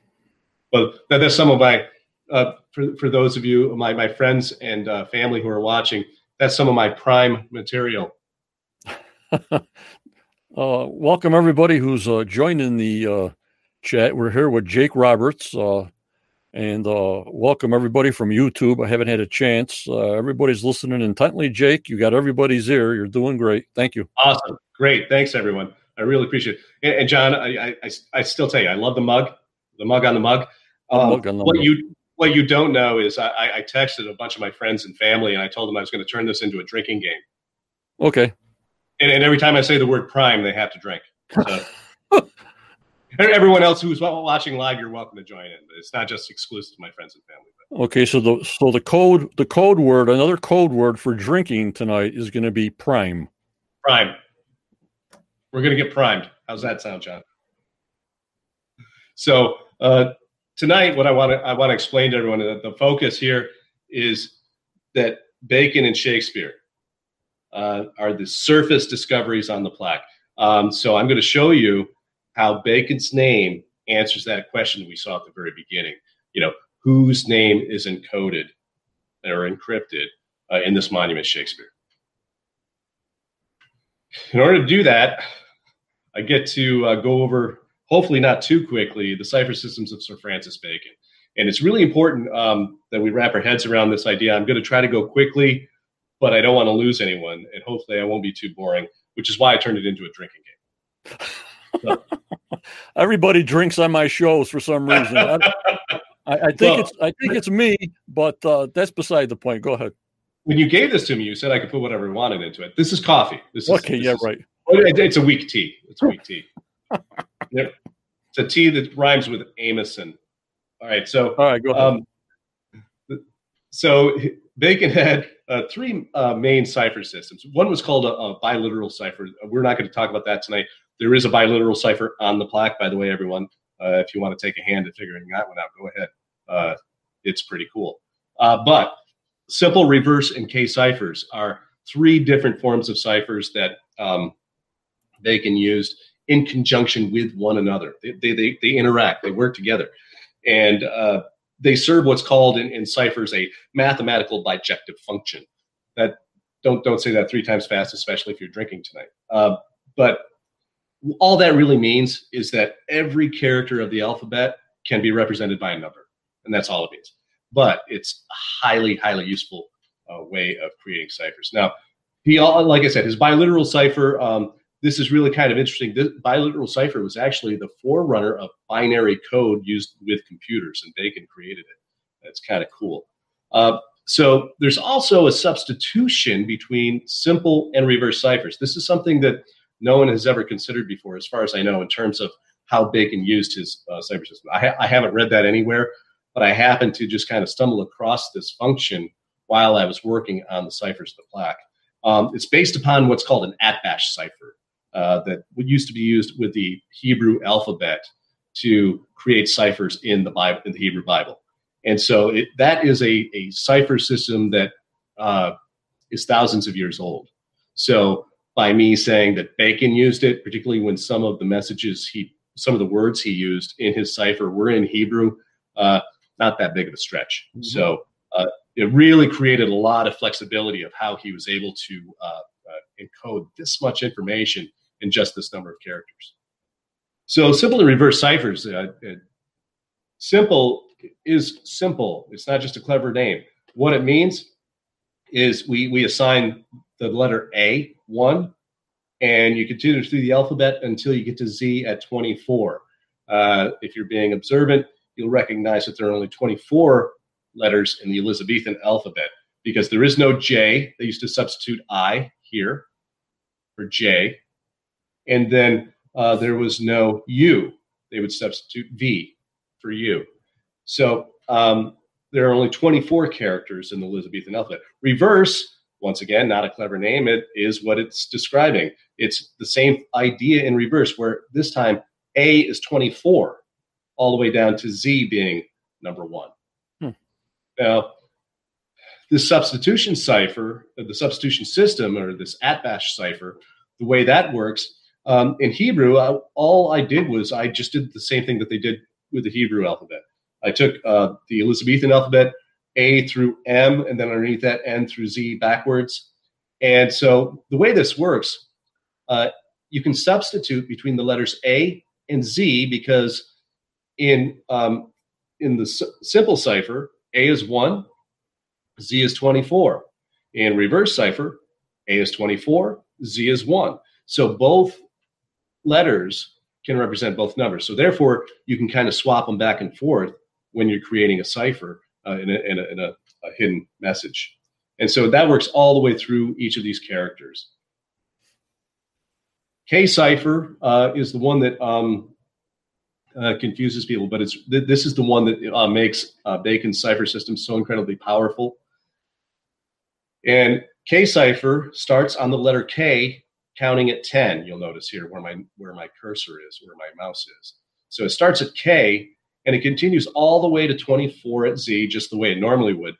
Speaker 3: But that, that's some of my uh, for for those of you, my my friends and uh, family who are watching. That's some of my prime material.
Speaker 1: uh, welcome everybody who's uh, joining the uh, chat. We're here with Jake Roberts, uh, and uh, welcome everybody from YouTube. I haven't had a chance. Uh, everybody's listening intently. Jake, you got everybody's ear. You're doing great. Thank you.
Speaker 3: Awesome, great. Thanks everyone. I really appreciate it. And, and John, I, I, I still tell you, I love the mug, the mug on the mug. Um, mug on the what mug. you what you don't know is I, I texted a bunch of my friends and family, and I told them I was going to turn this into a drinking game.
Speaker 1: Okay.
Speaker 3: And, and every time I say the word prime, they have to drink. So. everyone else who's watching live, you're welcome to join in. It's not just exclusive to my friends and family.
Speaker 1: But. Okay, so the so the code the code word, another code word for drinking tonight is going to be prime.
Speaker 3: Prime. We're going to get primed. How's that sound, John? So uh, tonight, what I want to I want to explain to everyone that the focus here is that Bacon and Shakespeare uh, are the surface discoveries on the plaque. Um, so I'm going to show you how Bacon's name answers that question we saw at the very beginning. You know, whose name is encoded or encrypted uh, in this monument, Shakespeare. In order to do that, I get to uh, go over, hopefully not too quickly, the cipher systems of Sir Francis Bacon. And it's really important um, that we wrap our heads around this idea. I'm going to try to go quickly, but I don't want to lose anyone. And hopefully I won't be too boring, which is why I turned it into a drinking game.
Speaker 1: Everybody drinks on my shows for some reason. I, I, I think well, it's I think it's me, but uh, that's beside the point. Go ahead.
Speaker 3: When you gave this to me, you said I could put whatever I wanted into it. This is coffee. This is,
Speaker 1: okay.
Speaker 3: This
Speaker 1: yeah,
Speaker 3: is,
Speaker 1: right.
Speaker 3: It's a weak tea. It's a weak tea. yep. It's a tea that rhymes with Amison. All right. So.
Speaker 1: All right. Go ahead.
Speaker 3: Um, so Bacon had uh, three uh, main cipher systems. One was called a, a biliteral cipher. We're not going to talk about that tonight. There is a biliteral cipher on the plaque, by the way, everyone. Uh, if you want to take a hand at figuring that one out, go ahead. Uh, it's pretty cool. Uh, but simple reverse and K ciphers are three different forms of ciphers that um, they can use in conjunction with one another. They, they, they, they interact, they work together. And uh, they serve what's called in, in ciphers a mathematical bijective function. That don't don't say that three times fast, especially if you're drinking tonight. Uh, but all that really means is that every character of the alphabet can be represented by a number, and that's all it means. But it's a highly, highly useful uh, way of creating ciphers. Now, he, like I said, his biliteral cipher. Um, this is really kind of interesting. This biliteral cipher was actually the forerunner of binary code used with computers, and Bacon created it. That's kind of cool. Uh, so there's also a substitution between simple and reverse ciphers. This is something that no one has ever considered before, as far as I know, in terms of how Bacon used his uh, cipher system. I, ha- I haven't read that anywhere, but I happened to just kind of stumble across this function while I was working on the ciphers of the plaque. Um, it's based upon what's called an Atbash cipher uh, that used to be used with the Hebrew alphabet to create ciphers in the Bible, in the Hebrew Bible. And so it, that is a, a cipher system that uh, is thousands of years old. So by me saying that Bacon used it, particularly when some of the messages he, some of the words he used in his cipher were in Hebrew, uh, not that big of a stretch. Mm-hmm. So uh, it really created a lot of flexibility of how he was able to uh, uh, encode this much information in just this number of characters. So simple and reverse ciphers. Uh, simple is simple. It's not just a clever name. What it means is we we assign the letter A one, and you continue through the alphabet until you get to Z at 24. Uh, if you're being observant, you'll recognize that there are only 24 letters in the Elizabethan alphabet because there is no J. They used to substitute I here for J. And then uh, there was no U. They would substitute V for U. So um, there are only 24 characters in the Elizabethan alphabet. Reverse once again, not a clever name. It is what it's describing. It's the same idea in reverse, where this time A is 24, all the way down to Z being number one. Hmm. Now, this substitution cipher, the substitution system, or this Atbash cipher, the way that works um, in Hebrew, I, all I did was I just did the same thing that they did with the Hebrew alphabet. I took uh, the Elizabethan alphabet, A through M, and then underneath that, N through Z backwards. And so the way this works, uh, you can substitute between the letters A and Z because in um, in the s- simple cipher, A is one, Z is 24. In reverse cipher, A is 24, Z is 1. So both letters can represent both numbers. So therefore, you can kind of swap them back and forth when you're creating a cipher uh, in, a, in, a, in a, a hidden message. And so that works all the way through each of these characters. K cipher uh, is the one that um, uh, confuses people, but it's th- this is the one that uh, makes uh, Bacon's cipher system so incredibly powerful. And K cipher starts on the letter K, counting at 10. You'll notice here where my where my cursor is, where my mouse is. So it starts at K and it continues all the way to 24 at Z, just the way it normally would.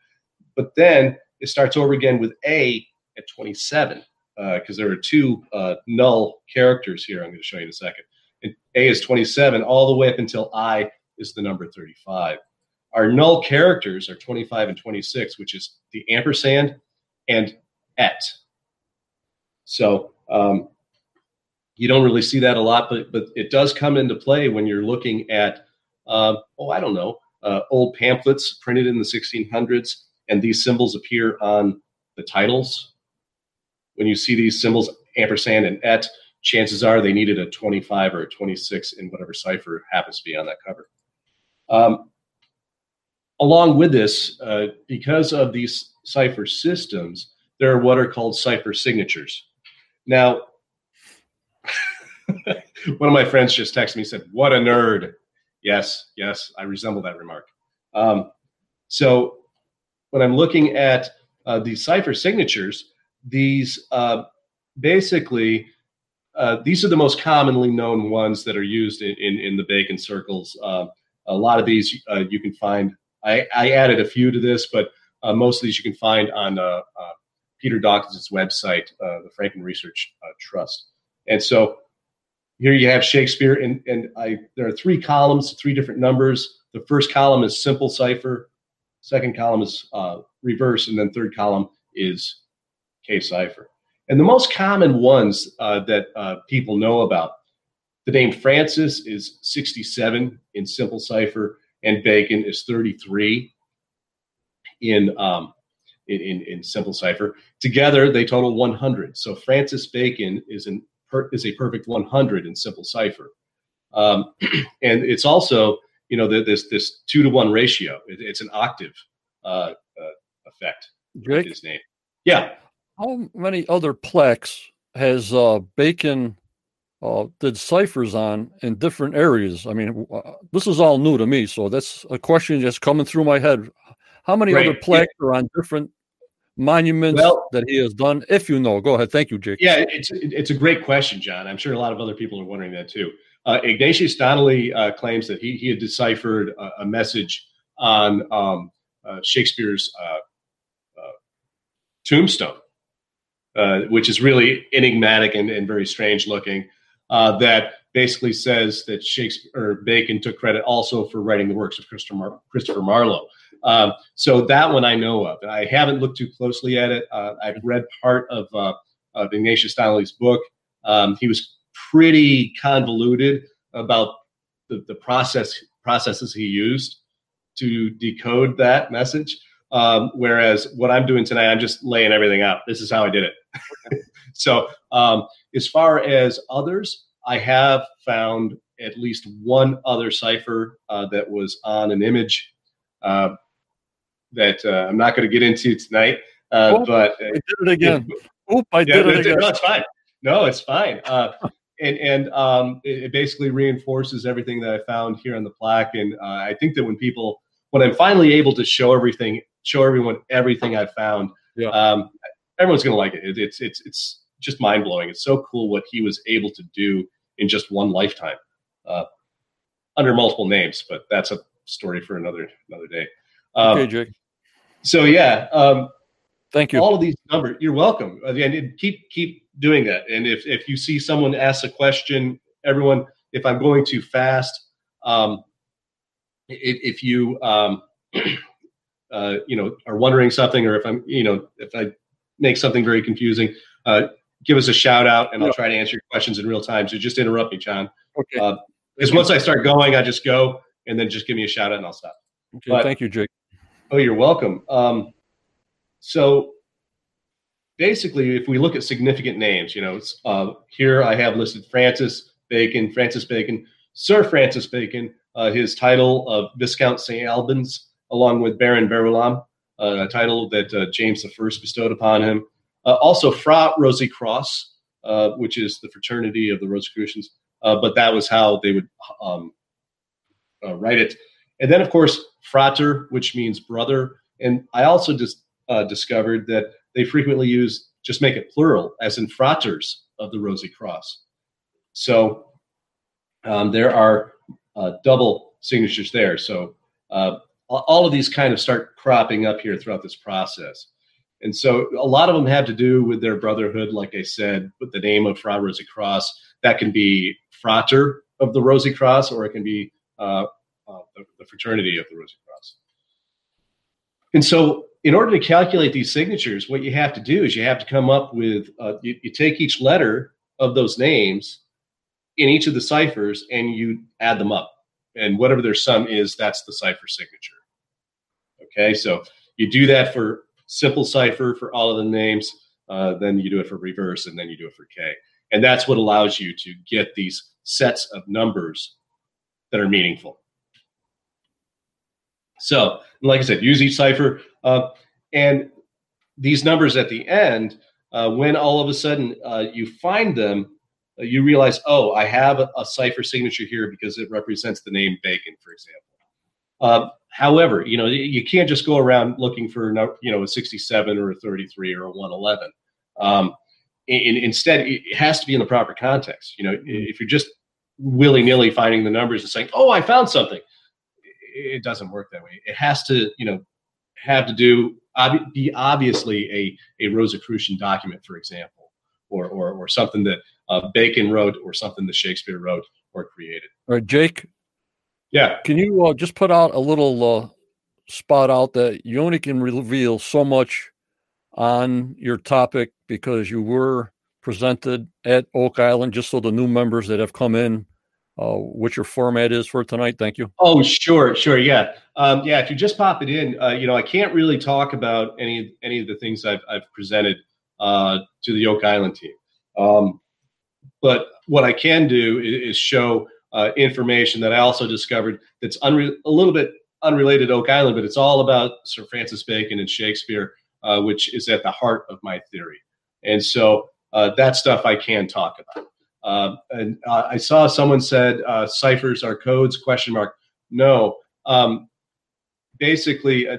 Speaker 3: But then it starts over again with A at 27, because uh, there are two uh, null characters here. I'm going to show you in a second. And A is 27 all the way up until I is the number 35. Our null characters are 25 and 26, which is the ampersand and et. So um, you don't really see that a lot, but but it does come into play when you're looking at uh, oh I don't know uh, old pamphlets printed in the 1600s, and these symbols appear on the titles. When you see these symbols ampersand and et, chances are they needed a 25 or a 26 in whatever cipher happens to be on that cover. Um, along with this, uh, because of these cipher systems, there are what are called cipher signatures. Now, one of my friends just texted me and said, What a nerd. Yes, yes, I resemble that remark. Um, so when I'm looking at uh, these cipher signatures, these uh, basically uh, these are the most commonly known ones that are used in, in, in the bacon circles. Uh, a lot of these uh, you can find. I, I, added a few to this, but uh, most of these you can find on Peter Dawkins' website, the Franklin Research Trust. And so here you have Shakespeare, and, and I, there are three columns, three different numbers. The first column is simple cipher, second column is uh, reverse, and then third column is K cipher. And the most common ones uh, that uh, people know about, the name Francis is 67 in simple cipher, and Bacon is 33 in, um, in, in, in simple cipher. Together, they total 100. So Francis Bacon is an per, is a perfect 100 in simple cipher. Um, and it's also, you know, the, this this two to one ratio. It, it's an octave uh, uh, effect.
Speaker 1: Jake,
Speaker 3: his name. Yeah.
Speaker 1: How many other plex has uh, Bacon uh, did ciphers on in different areas? I mean, uh, this is all new to me, so that's a question just coming through my head. How many right. other plex yeah. are on different monuments well, that he has done? If you know, go ahead. Thank you, Jake.
Speaker 3: Yeah, it's it's a great question, John. I'm sure a lot of other people are wondering that too. Uh, Ignatius Donnelly uh, claims that he, he had deciphered a, a message on um, uh, Shakespeare's uh, uh, tombstone, uh, which is really enigmatic and, and very strange looking. that basically says that Shakespeare or Bacon took credit also for writing the works of Christopher, Mar- Christopher Marlowe. Um, so that one I know of. I haven't looked too closely at it. Uh, I've read part of, uh, of Ignatius Donnelly's book. Um, he was pretty convoluted about the, the process processes he used to decode that message. Um, whereas what I'm doing tonight, I'm just laying everything out. This is how I did it. so um, as far as others, I have found at least one other cipher uh, that was on an image. Uh, that uh, I'm not going to get into tonight. Uh, Oop, but
Speaker 1: I did it again. Oop, I did yeah, it again.
Speaker 3: No, it's fine. No, it's fine. Uh, and and um, it, it, basically reinforces everything that I found here on the plaque. And uh, I think that when people, when I'm finally able to show everything, show everyone everything I found, yeah. um, everyone's going to like it. it. It's it's it's just mind blowing. It's so cool what he was able to do in just one lifetime, uh, under multiple names. But that's a story for another another day.
Speaker 1: Um, okay, Jake.
Speaker 3: So yeah, um,
Speaker 1: thank you.
Speaker 3: All of these numbers, you're welcome. And keep keep doing that. And if if you see someone ask a question, everyone, if I'm going too fast, um, if, if you um, uh, you know are wondering something, or if I'm you know if I make something very confusing, uh, give us a shout out, and I'll try to answer your questions in real time. So just interrupt me, John.
Speaker 1: Okay.
Speaker 3: Uh, because once I start going, I just go, and then just give me a shout out, and I'll stop.
Speaker 1: Okay. But, thank you, Jake.
Speaker 3: Oh, you're welcome. Um, so basically, if we look at significant names, you know, uh, here I have listed Francis Bacon, Francis Bacon, Sir Francis Bacon, uh, his title of Viscount St. Albans, along with Baron Verulam, uh, a title that uh, James I bestowed upon him. Uh, also, Fra Rosy Cross, uh, which is the fraternity of the Rosicrucians, but that was how they would um, write it. And then, of course, Frater, which means brother. And I also just discovered that they frequently use just make it plural, as in fraters of the Rosy Cross. So um, there are uh, double signatures there. So uh, all of these kind of start cropping up here throughout this process. And so a lot of them have to do with their brotherhood, like I said, with the name of Fra Rosy Cross. That can be Frater of the Rosy Cross, or it can be uh, uh, the, fraternity of the Rosy Cross. And so, in order to calculate these signatures, what you have to do is you have to come up with uh, you, you take each letter of those names in each of the ciphers and you add them up. And whatever their sum is, that's the cipher signature. Okay, so you do that for simple cipher for all of the names, uh, then you do it for reverse, and then you do it for K. And that's what allows you to get these sets of numbers that are meaningful. So, like I said, use each cipher. Uh, and these numbers at the end, uh, when all of a sudden uh, you find them, uh, you realize, oh, I have a, a, cipher signature here because it represents the name Bacon, for example. Uh, however, you know, you can't just go around looking for, you know, a 67 or a 33 or a 111. Um, in, instead, it has to be in the proper context. You know, if you're just willy nilly finding the numbers and saying, oh, I found something, it doesn't work that way. It has to, you know, have to do be obviously a a Rosicrucian document, for example, or or, or something that uh, Bacon wrote or something that Shakespeare wrote or created.
Speaker 1: All right, Jake.
Speaker 3: Yeah.
Speaker 1: Can you uh, just put out a little uh, spot out that you only can reveal so much on your topic because you were presented at Oak Island, just so the new members that have come in, uh, what your format is for tonight. Thank you.
Speaker 3: Oh, sure, sure, yeah, um, yeah. If you just pop it in, uh, you know, I can't really talk about any any of the things I've I've presented uh, to the Oak Island team. Um, but what I can do is, is show uh, information that I also discovered that's unre- a little bit unrelated to Oak Island, but it's all about Sir Francis Bacon and Shakespeare, uh, which is at the heart of my theory. And so uh, that stuff I can talk about. Um, and uh, I saw someone said uh, ciphers are codes? Question mark. No. Um, basically, uh,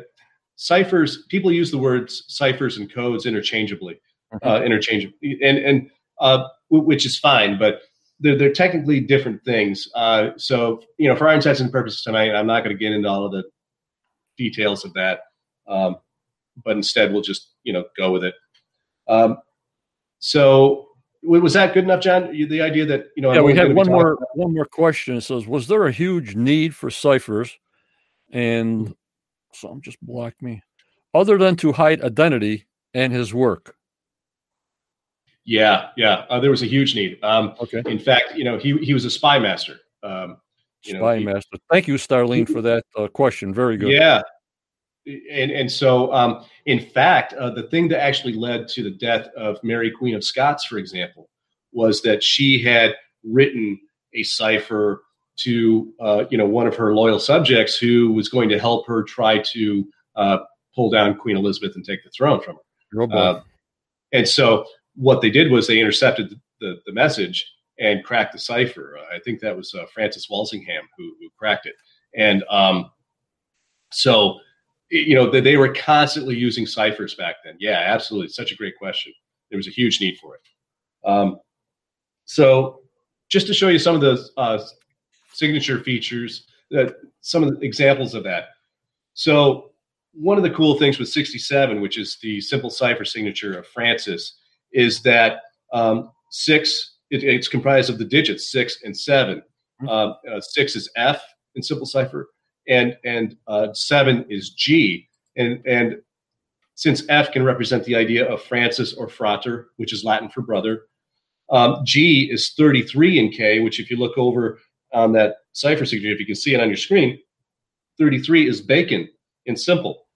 Speaker 3: ciphers. People use the words ciphers and codes interchangeably, mm-hmm. interchangeably, and and which is fine, but they're, they're technically different things. Uh, so, you know, for our intents and purposes tonight, I'm not going to get into all of the details of that, um, but instead we'll just, you know, go with it. Um, so, was that good enough, John? The idea that you know,
Speaker 1: yeah, we had one more about- one more question. It says, was there a huge need for ciphers, and some just blocked me, other than to hide identity and his work?
Speaker 3: Yeah, yeah. Uh, there was a huge need. Um,
Speaker 1: okay.
Speaker 3: In fact, you know, he he was a spy master. Um,
Speaker 1: you spy know, master. Thank you, Starlene, for that uh, question. Very good.
Speaker 3: Yeah. And and so, um, in fact, uh, the thing that actually led to the death of Mary Queen of Scots, for example, was that she had written a cipher to uh, you know one of her loyal subjects who was going to help her try to uh, pull down Queen Elizabeth and take the throne from her.
Speaker 1: Oh, uh,
Speaker 3: and so what they did was they intercepted the, the, the message and cracked the cipher. I think that was uh, Francis Walsingham who, who, cracked it. And um, so you know, they, they were constantly using ciphers back then. Yeah, absolutely. Such a great question. There was a huge need for it. Um, so, just to show you some of the uh, signature features, that uh, some of the examples of that. So, one of the cool things with 67, which is the simple cipher signature of Francis, is that um, six, it, it's comprised of the digits six and 7 hmm. uh, uh, six is F in simple cipher, and and uh, seven is G. And and since F can represent the idea of Francis or frater, which is Latin for brother, um, G is 33 in K, which if you look over on that cipher signature, if you can see it on your screen, 33 is bacon in simple.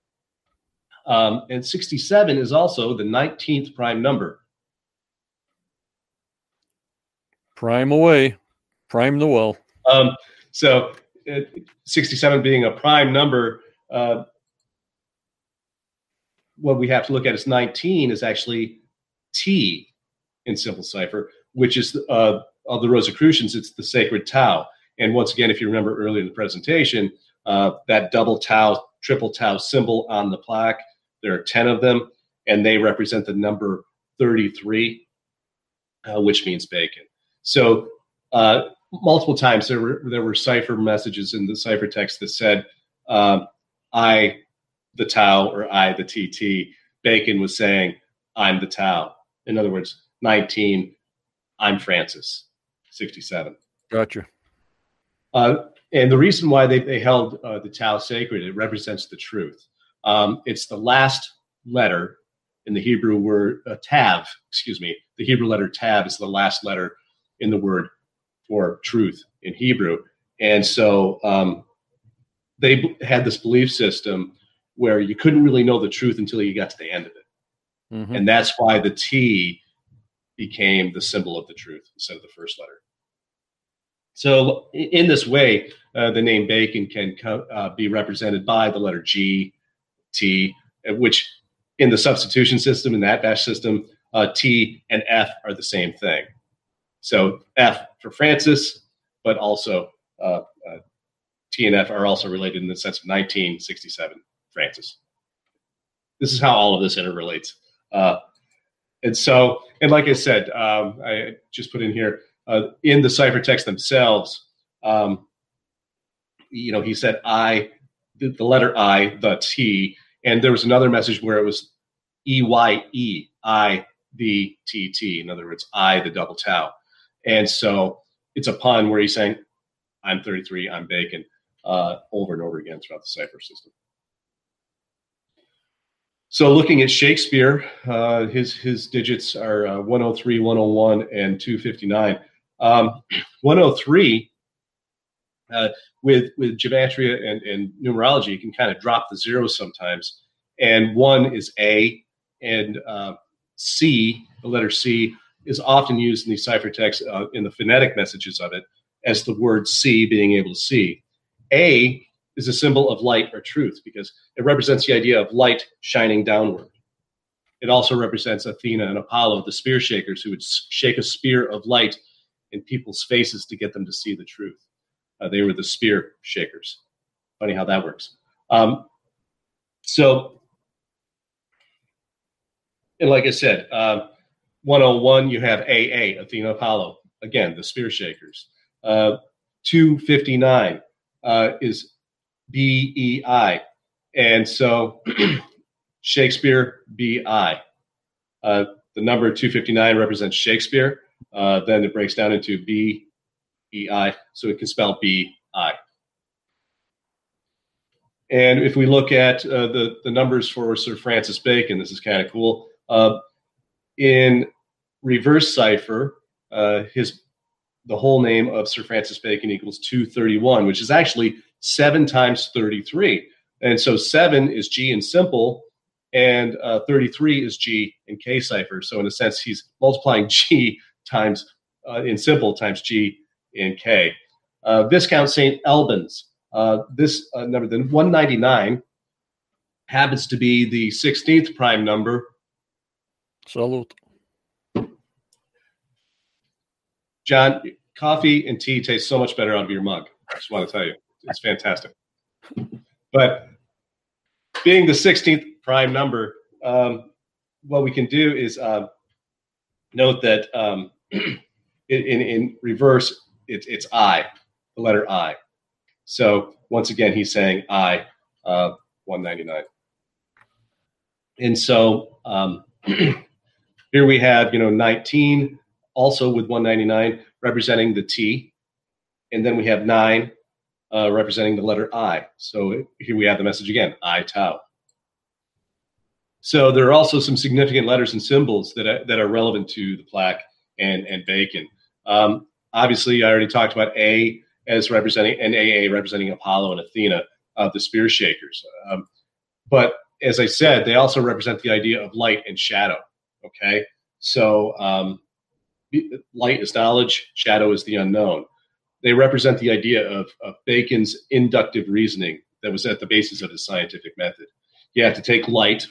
Speaker 3: Um, and 67 is also the 19th prime number.
Speaker 1: Prime away, prime the well.
Speaker 3: Um, so 67 being a prime number, uh, what we have to look at is 19 is actually T in simple cipher, which is uh, of the Rosicrucians, it's the sacred tau. And once again, if you remember earlier in the presentation, uh, that double tau, triple tau symbol on the plaque, there are 10 of them, and they represent the number 33, uh, which means bacon. So uh, multiple times there were there were cipher messages in the ciphertext that said uh, I the tau or I the TT. Bacon was saying I'm the tau. In other words, 19 I'm Francis 67.
Speaker 1: Gotcha.
Speaker 3: Uh, and the reason why they, they held uh, the tau sacred, it represents the truth. Um, it's the last letter in the Hebrew word uh, tav, excuse me. The Hebrew letter tav is the last letter in the word for truth in Hebrew. And so um, they had this belief system where you couldn't really know the truth until you got to the end of it. Mm-hmm. And that's why the T became the symbol of the truth instead of the first letter. So, in this way, uh, the name bacon can co- uh, be represented by the letter G, T, uh, which in the substitution system, in Atbash system, uh, T and F are the same thing. So F for Francis, but also uh, uh, T and F are also related in the sense of 1967 Francis. This is how all of this interrelates. Uh, and so, and like I said, um, I just put in here uh, in the ciphertext themselves. Um, you know, he said I, the, the letter I, the T, and there was another message where it was E Y E, I, the T T. In other words, I, the double tau. And so it's a pun where he's saying, I'm 33, I'm bacon, uh, over and over again throughout the cipher system. So looking at Shakespeare, uh, his his digits are uh, 103, 101, and 259. Um, 103 uh, with with gematria and, and numerology, you can kind of drop the zeros sometimes. And one is A, and uh, C, the letter C, is often used in these ciphertexts uh, in the phonetic messages of it as the word see, being able to see. A is a symbol of light or truth because it represents the idea of light shining downward. It also represents Athena and Apollo, the spear shakers, who would shake a spear of light in people's faces to get them to see the truth. Uh, they were the spear shakers. Funny how that works. Um, so, and like I said, um, 101, you have AA, Athena Apollo. Again, the spear shakers. Uh, 259 uh, is BEI. And so Shakespeare, BI. Uh, the number 259 represents Shakespeare. Uh, then it breaks down into B, E, I. So it can spell B, I. And if we look at uh, the, the numbers for Sir Francis Bacon, this is kind of cool. Uh, in reverse cipher, uh, his the whole name of Sir Francis Bacon equals 231, which is actually seven times 33. And so seven is G in simple, and uh, 33 is G in K cipher. So in a sense, he's multiplying G times uh, in simple times G in K. Uh, Viscount St. Albans, uh, this uh, number, then 199, happens to be the 16th prime number.
Speaker 1: Salute.
Speaker 3: John, coffee and tea taste so much better out of your mug. I just want to tell you, it's fantastic. But being the 16th prime number, um, what we can do is uh, note that um, in, in, reverse, it's, it's I, the letter I. So once again, he's saying I, uh, 199. And so um, here we have, you know, 19 also with 199 representing the T. And then we have nine uh, representing the letter I. So here we have the message again, I tau. So there are also some significant letters and symbols that are, that are relevant to the plaque and, and Bacon. Um, obviously, I already talked about A as representing, and AA representing Apollo and Athena, uh, the spear shakers. Um, but as I said, they also represent the idea of light and shadow. Okay, so um, light is knowledge, shadow is the unknown. They represent the idea of, of Bacon's inductive reasoning that was at the basis of his scientific method. You have to take light,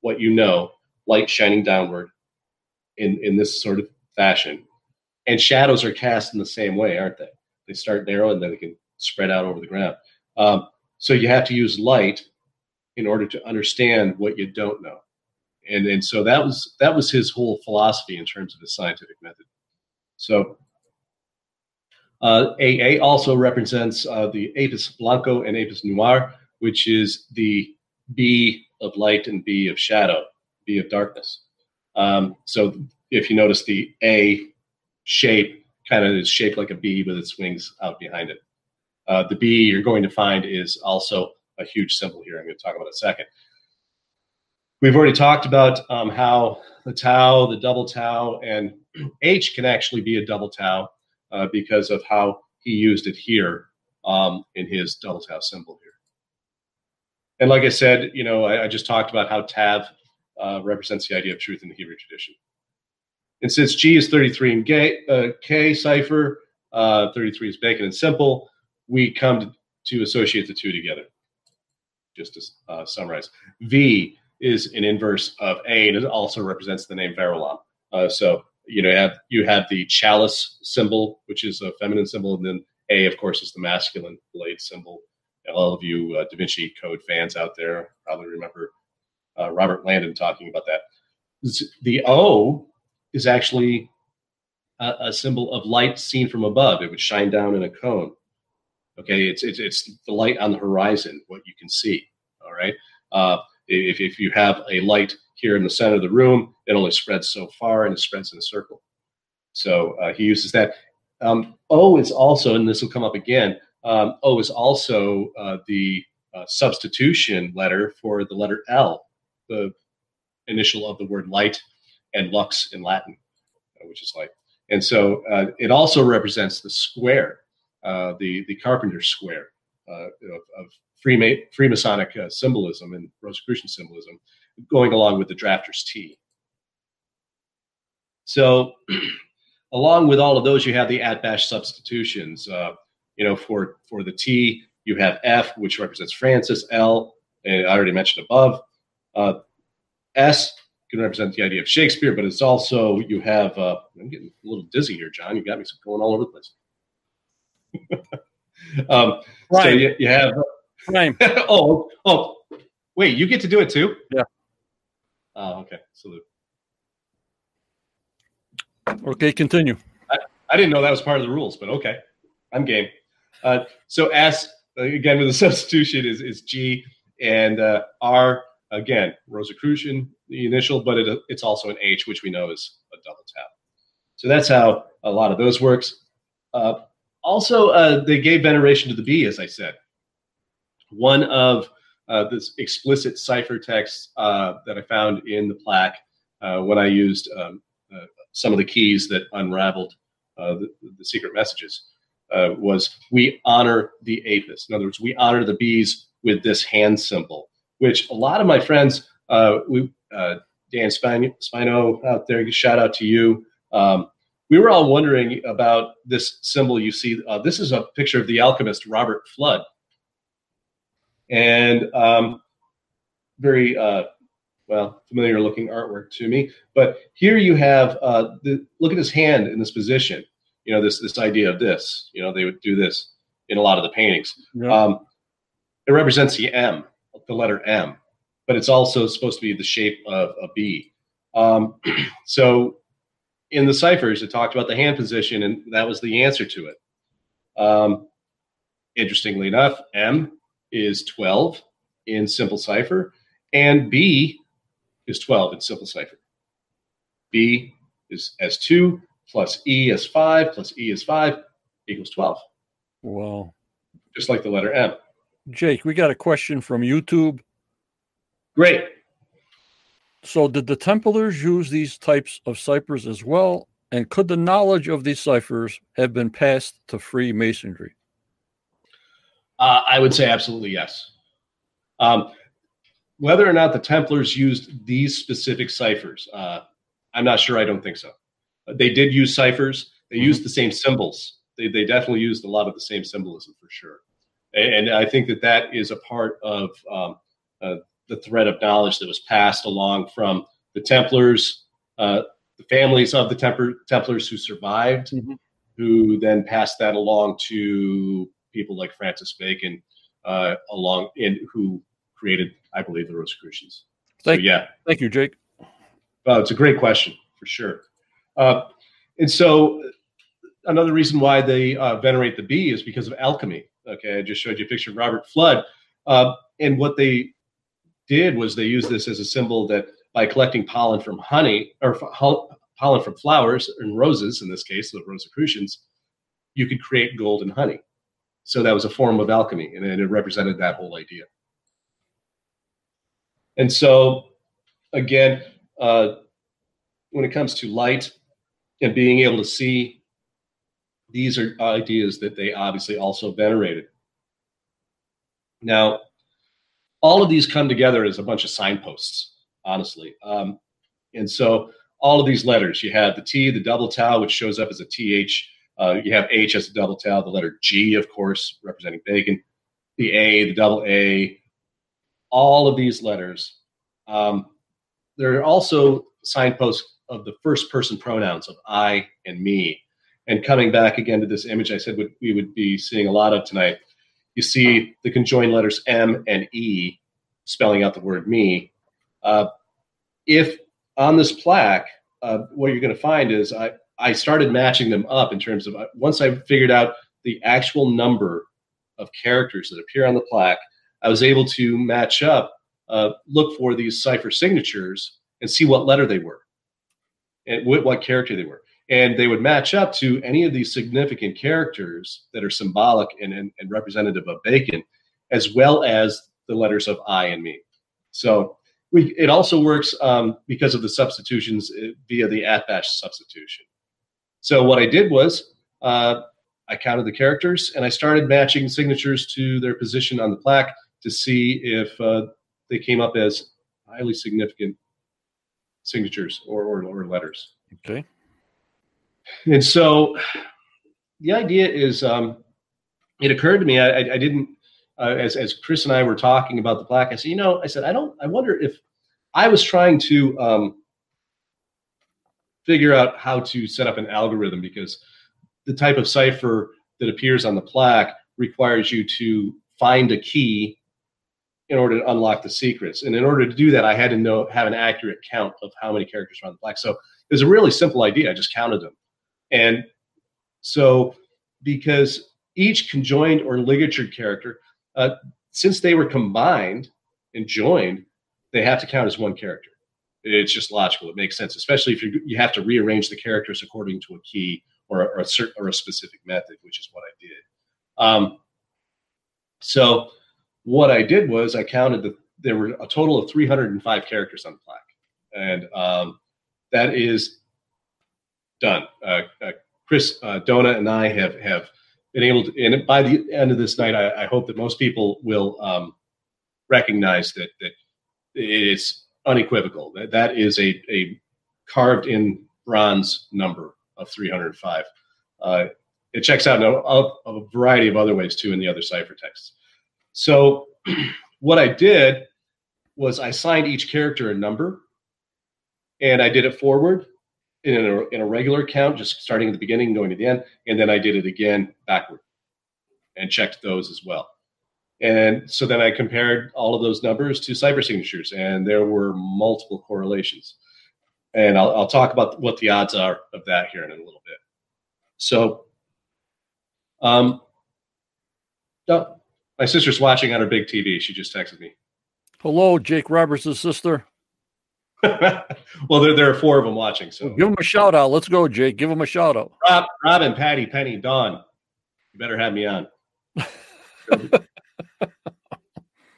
Speaker 3: what you know, light shining downward in, in this sort of fashion. And shadows are cast in the same way, aren't they? They start narrow and then they can spread out over the ground. Um, so you have to use light in order to understand what you don't know. And, and so that was that was his whole philosophy in terms of his scientific method. So uh, AA also represents uh, the apis blanco and apis noir, which is the B of light and B of shadow, B of darkness. Um, so if you notice the A shape kind of is shaped like a B with its wings out behind it. Uh, the B you're going to find is also a huge symbol here. I'm going to talk about in a second. We've already talked about um, how the tau, the double tau, and H can actually be a double tau uh, because of how he used it here um, in his double tau symbol here. And like I said, you know, I, I just talked about how Tav uh, represents the idea of truth in the Hebrew tradition. And since G is 33 in gay, uh, K cipher, uh, 33 is Bacon and simple, we come to, to associate the two together. Just to uh, summarize, V is an inverse of A, and it also represents the name Verulam. Uh, so you know, you have you have the chalice symbol, which is a feminine symbol, and then A, of course, is the masculine blade symbol. And all of you uh, Da Vinci Code fans out there probably remember uh, Robert Langdon talking about that. The O is actually a, a, symbol of light seen from above. It would shine down in a cone. Okay, it's it's, it's the light on the horizon, what you can see. All right. Uh, if, if you have a light here in the center of the room, it only spreads so far and it spreads in a circle. So uh, he uses that. Um, o is also, and this will come up again, um, O is also uh, the uh, substitution letter for the letter L, the initial of the word light, and lux in Latin, uh, which is light. And so uh, it also represents the square, uh, the, the carpenter square of, of Freema- Freemasonic symbolism and Rosicrucian symbolism going along with the drafter's T. So, along with all of those, you have the Atbash substitutions. Uh, you know, for for the T, you have F, which represents Francis. L, and I already mentioned above. Uh, S can represent the idea of Shakespeare, but it's also you have. Uh, I'm getting a little dizzy here, John. You got me going all over the place. um, right. So you, you have.
Speaker 1: Right.
Speaker 3: oh, oh, wait! You get to do it too.
Speaker 1: Yeah.
Speaker 3: Oh, okay. Salute.
Speaker 1: Okay, continue.
Speaker 3: I, I didn't know that was part of the rules, but okay. I'm game. Uh, so S, again, with the substitution is, is G, and uh, R, again, Rosicrucian, the initial, but it, it's also an H, which we know is a double tau. So that's how a lot of those works. Uh, also, uh, they gave veneration to the B, as I said. One of uh, this explicit ciphertext uh, that I found in the plaque uh, when I used um, uh, some of the keys that unraveled uh, the, the, secret messages uh, was we honor the apis. In other words, we honor the bees with this hand symbol, which a lot of my friends, we, Dan Spino, Spino out there, shout out to you. Um, we were all wondering about this symbol you see. this is a picture of the alchemist Robert Fludd and um, very uh, well familiar looking artwork to me. But here you have uh, the look at his hand in this position. You know this this idea of this. You know they would do this in a lot of the paintings. Yeah. Um, it represents the M, the letter M. but it's also supposed to be the shape of a B. Um, so in the ciphers, it talked about the hand position, and that was the answer to it. Um, interestingly enough, M is 12 in simple cipher, and B is 12 in simple cipher. B is S2 plus E is 5 plus E is 5 equals 12.
Speaker 1: Wow.
Speaker 3: Just like the letter M.
Speaker 1: Jake, we got a question from YouTube.
Speaker 3: Great.
Speaker 1: So, did the Templars use these types of ciphers as well? And could the knowledge of these ciphers have been passed to Freemasonry?
Speaker 3: Uh, I would say absolutely yes. Um, whether or not the Templars used these specific ciphers, uh, I'm not sure. I don't think so. They did use ciphers. They mm-hmm. used the same symbols. They, they definitely used a lot of the same symbolism for sure. And, and I think that that is a part of um, uh, the thread of knowledge that was passed along from the Templars, uh, the families of the Templar, Templars who survived, mm-hmm. who then passed that along to people like Francis Bacon, uh, along in who created, I believe, the Rosicrucians.
Speaker 1: Thank so, yeah, thank you, Jake.
Speaker 3: Uh, it's a great question for sure. Uh, and so, another reason why they uh, venerate the bee is because of alchemy. Okay, I just showed you a picture of Robert Fludd. uh, and what they did was they used this as a symbol that by collecting pollen from honey or pollen from flowers and roses, in this case, the Rosicrucians, you could create gold and honey. So that was a form of alchemy, and it represented that whole idea. And so, again, uh, when it comes to light and being able to see, these are ideas that they obviously also venerated. Now, all of these come together as a bunch of signposts, honestly. Um, and so all of these letters, you have the T, the double tau, which shows up as a TH. Uh, you have H as a double tau, the letter G, of course, representing bacon, the A, the double A, all of these letters. Um, there are also signposts of the first person pronouns of I and me. And coming back again to this image I said we would be seeing a lot of tonight, you see the conjoined letters M and E spelling out the word me. Uh, if on this plaque, uh, what you're going to find is I, I started matching them up in terms of uh, once I figured out the actual number of characters that appear on the plaque, I was able to match up, uh, look for these cipher signatures and see what letter they were and what, what character they were and they would match up to any of these significant characters that are symbolic and, and, and representative of Bacon, as well as the letters of I and me. So we, it also works um, because of the substitutions uh, via the Atbash substitution. So what I did was uh, I counted the characters and I started matching signatures to their position on the plaque to see if uh, they came up as highly significant signatures or, or, or letters.
Speaker 1: Okay.
Speaker 3: And so the idea is, um, it occurred to me, I, I didn't, uh, as, as Chris and I were talking about the plaque, I said, you know, I said, I don't, I wonder if I was trying to um, figure out how to set up an algorithm because the type of cipher that appears on the plaque requires you to find a key in order to unlock the secrets. And in order to do that, I had to know have an accurate count of how many characters are on the plaque. So it was a really simple idea. I just counted them. And so, because each conjoined or ligatured character, uh, since they were combined and joined, they have to count as one character. It's just logical. It makes sense, especially if you you have to rearrange the characters according to a key or a, or a certain or a specific method, which is what I did. Um, so what I did was I counted that there were a total of 305 characters on the plaque, and um, that is done. Uh, uh, Chris uh, Dona and I have have been able to, and by the end of this night, I, I hope that most people will um, recognize that that it's unequivocal. That that is a a carved in bronze number of 305. Uh, it checks out in a, a, variety of other ways too in the other ciphertexts. So what I did was I signed each character a number, and I did it forward in a, in a regular count, just starting at the beginning, going to the end, and then I did it again backward and checked those as well. And so then I compared all of those numbers to cipher signatures, and there were multiple correlations. And I'll, I'll talk about what the odds are of that here in a little bit. So, um, oh, my sister's watching on her big TV. She just texted me.
Speaker 1: Hello, Jake Roberts' sister.
Speaker 3: well, there, there are four of them watching. So
Speaker 1: give them a shout out. Let's go, Jake. Give them a shout out.
Speaker 3: Rob, Robin, Patty, Penny, Dawn. You better have me on.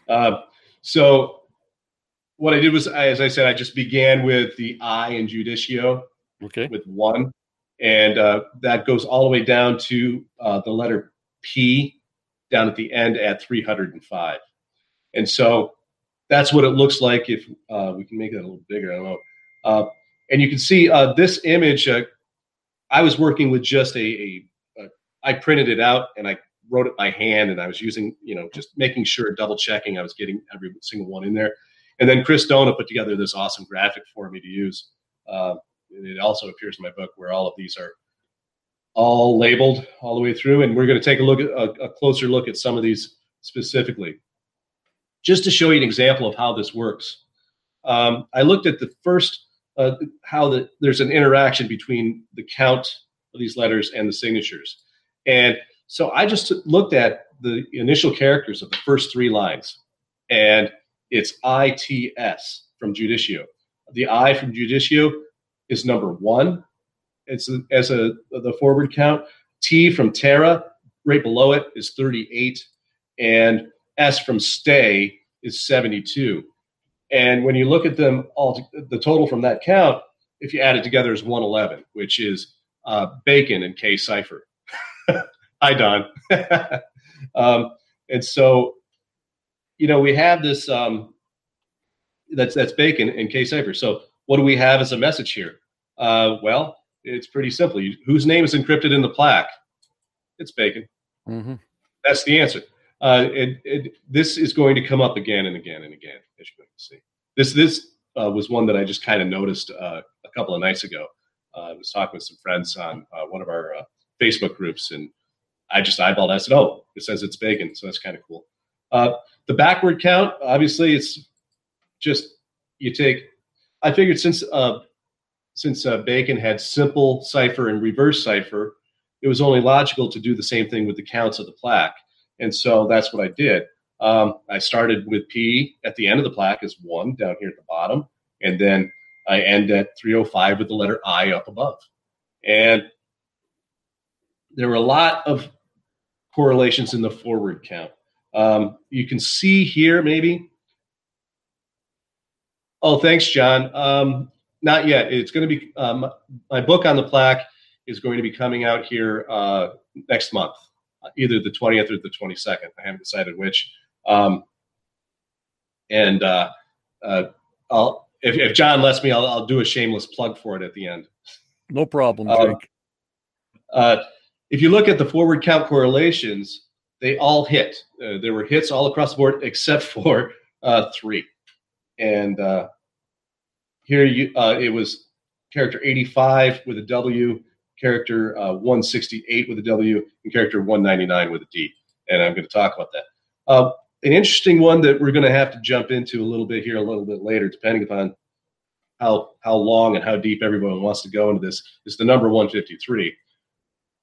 Speaker 3: uh, so what I did was, as I said, I just began with the I in Judicio.
Speaker 1: Okay.
Speaker 3: With one, and uh, that goes all the way down to uh, the letter P down at the end at 305. And so that's what it looks like if uh, we can make it a little bigger. I don't know. Uh, and you can see uh, this image. Uh, I was working with just a, a, a. I printed it out and I wrote it by hand, and I was using, you know, just making sure, double checking, I was getting every single one in there. And then Chris Dona put together this awesome graphic for me to use. Uh, it also appears in my book where all of these are all labeled all the way through, and we're going to take a look at a, a closer look at some of these specifically, just to show you an example of how this works. Um, I looked at the first uh, how the, there's an interaction between the count of these letters and the signatures, and so I just looked at the initial characters of the first three lines, and it's ITS from Judicio. The I from Judicio is number one. It's as a the forward count. T from Terra, right below it, is 38, and S from Stay is 72. And when you look at them all, the total from that count, if you add it together, is 111, which is uh, Bacon and K Cipher. Hi, Don. um, and so, you know, we have this um, that's that's Bacon and K Cipher. So, what do we have as a message here? Uh, well, it's pretty simple. You, whose name is encrypted in the plaque? It's Bacon.
Speaker 1: Mm-hmm.
Speaker 3: That's the answer. Uh, it, it, this is going to come up again and again and again, as you're going to see. This this uh, was one that I just kind of noticed uh, a couple of nights ago. Uh, I was talking with some friends on uh, one of our uh, Facebook groups, and I just eyeballed. It. I said, "Oh, it says it's bacon," so that's kind of cool. Uh, the backward count, obviously, it's just you take. I figured since uh, since uh, Bacon had simple cipher and reverse cipher, it was only logical to do the same thing with the counts of the plaque. And so that's what I did. Um, I started with P at the end of the plaque as one down here at the bottom, and then I end at 305 with the letter I up above. And there were a lot of correlations in the forward count. Um, you can see here, maybe. Oh, thanks, John. Um, not yet. It's going to be um, my book on the plaque is going to be coming out here uh, next month either the 20th or the 22nd. I haven't decided which. Um, and uh, uh, I'll if, if, John lets me, I'll, I'll, do a shameless plug for it at the end.
Speaker 1: No problem, um, Jake.
Speaker 3: Uh, if you look at the forward count correlations, they all hit. Uh, there were hits all across the board except for uh, three. And uh, here you, it was character 85 with a W, character uh, 168 with a W, and character 199 with a D. And I'm going to talk about that. Uh, an interesting one that we're going to have to jump into a little bit here, a little bit later, depending upon how how long and how deep everyone wants to go into this, is the number 153,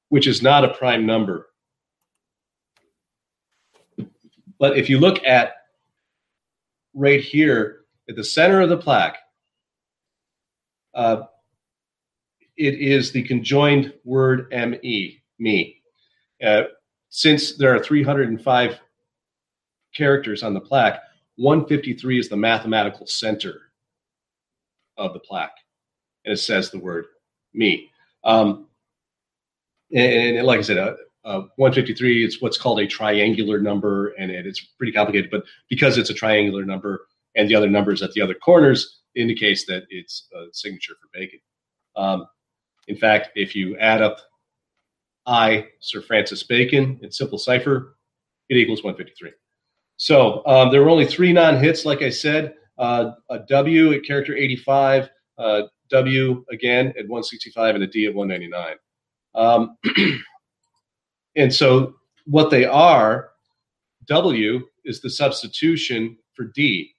Speaker 3: which is not a prime number. But if you look at right here at the center of the plaque, uh, it is the conjoined word me, me. Uh, since there are 305 characters on the plaque, 153 is the mathematical center of the plaque. And it says the word me. Um, and, and, like I said, uh, uh, 153 is what's called a triangular number, and it, it's pretty complicated. But because it's a triangular number and the other numbers at the other corners indicates that it's a signature for Bacon. Um, in fact, if you add up I, Sir Francis Bacon, in simple cipher, it equals 153. So um, there were only three non-hits, like I said. Uh, a W at character 85, uh, W again at 165, and a D at 199. Um, and so what they are, W is the substitution for D.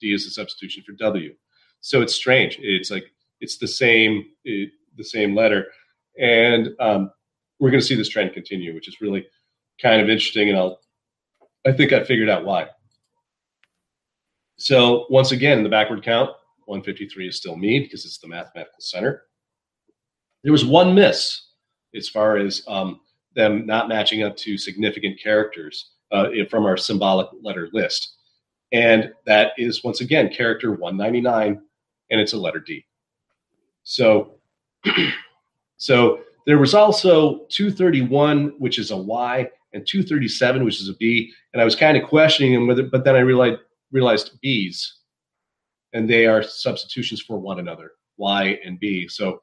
Speaker 3: D is the substitution for W. So it's strange. It's like it's the same it, the same letter, and um, we're going to see this trend continue, which is really kind of interesting. And I'll I think I figured out why. So once again, the backward count, 153 is still me because it's the mathematical center. There was one miss as far as um, them not matching up to significant characters uh, from our symbolic letter list. And that is, once again, character 199, and it's a letter D. So, so there was also 231, which is a Y, and 237, which is a B. And I was kind of questioning them it, but then I realized realized B's, and they are substitutions for one another, Y and B. So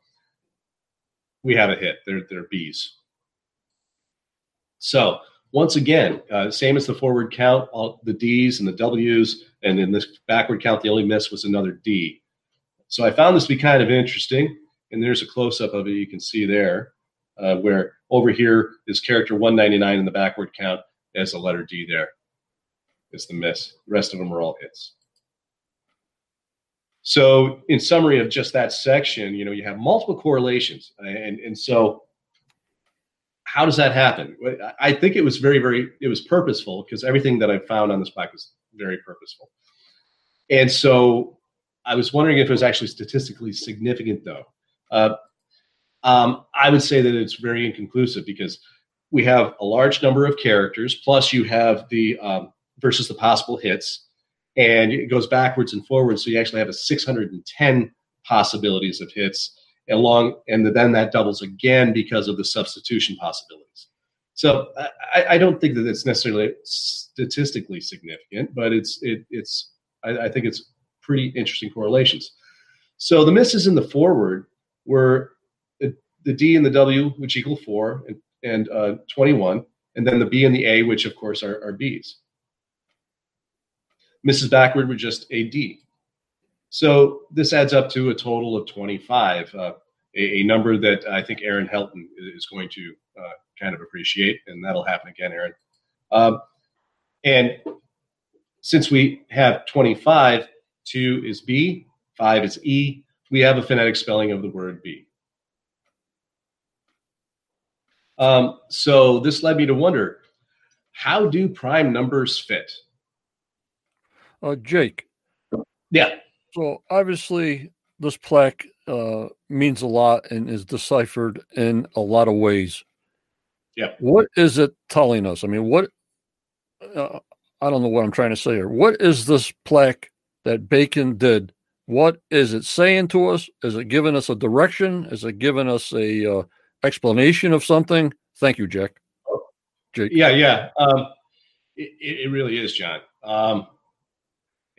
Speaker 3: we have a hit. They're they're B's. So once again, uh, same as the forward count, all the D's and the W's, and in this backward count, the only miss was another D. So I found this to be kind of interesting, and there's a close up of it you can see there uh, where over here is character 199 in the backward count as a letter D there. It's the miss. The rest of them are all hits. So, in summary of just that section, you know, you have multiple correlations, and and so how does that happen? I think it was very, very, it was purposeful because everything that I found on this plaque was very purposeful. And so, I was wondering if it was actually statistically significant, though. Uh, um, I would say that it's very inconclusive because we have a large number of characters, plus you have the um, versus the possible hits, and it goes backwards and forwards. So you actually have a 610 possibilities of hits along, and then that doubles again because of the substitution possibilities. So I, I don't think that it's necessarily statistically significant, but it's it, it's I, I think it's pretty interesting correlations. So the misses in the forward were the D and the W, which equal four, and, and uh, 21, and then the B and the A, which of course are, are B's. Mrs. Backward were just a D. So this adds up to a total of 25, uh, a, a, number that I think Erin Helton is going to uh, kind of appreciate, and that'll happen again, Erin. Um, and since we have 25, 2 is B, 5 is E, we have a phonetic spelling of the word B. Um, so this led me to wonder how do prime numbers fit?
Speaker 1: Uh, Jake.
Speaker 3: Yeah.
Speaker 1: So obviously, this plaque uh, means a lot and is deciphered in a lot of ways.
Speaker 3: Yeah.
Speaker 1: What is it telling us? I mean, what? Uh, I don't know what I'm trying to say here. What is this plaque that Bacon did? What is it saying to us? Is it giving us a direction? Is it giving us a uh, explanation of something. Thank you, Jack.
Speaker 3: Jake. Yeah, yeah. Um, it, it, really is, John. Um,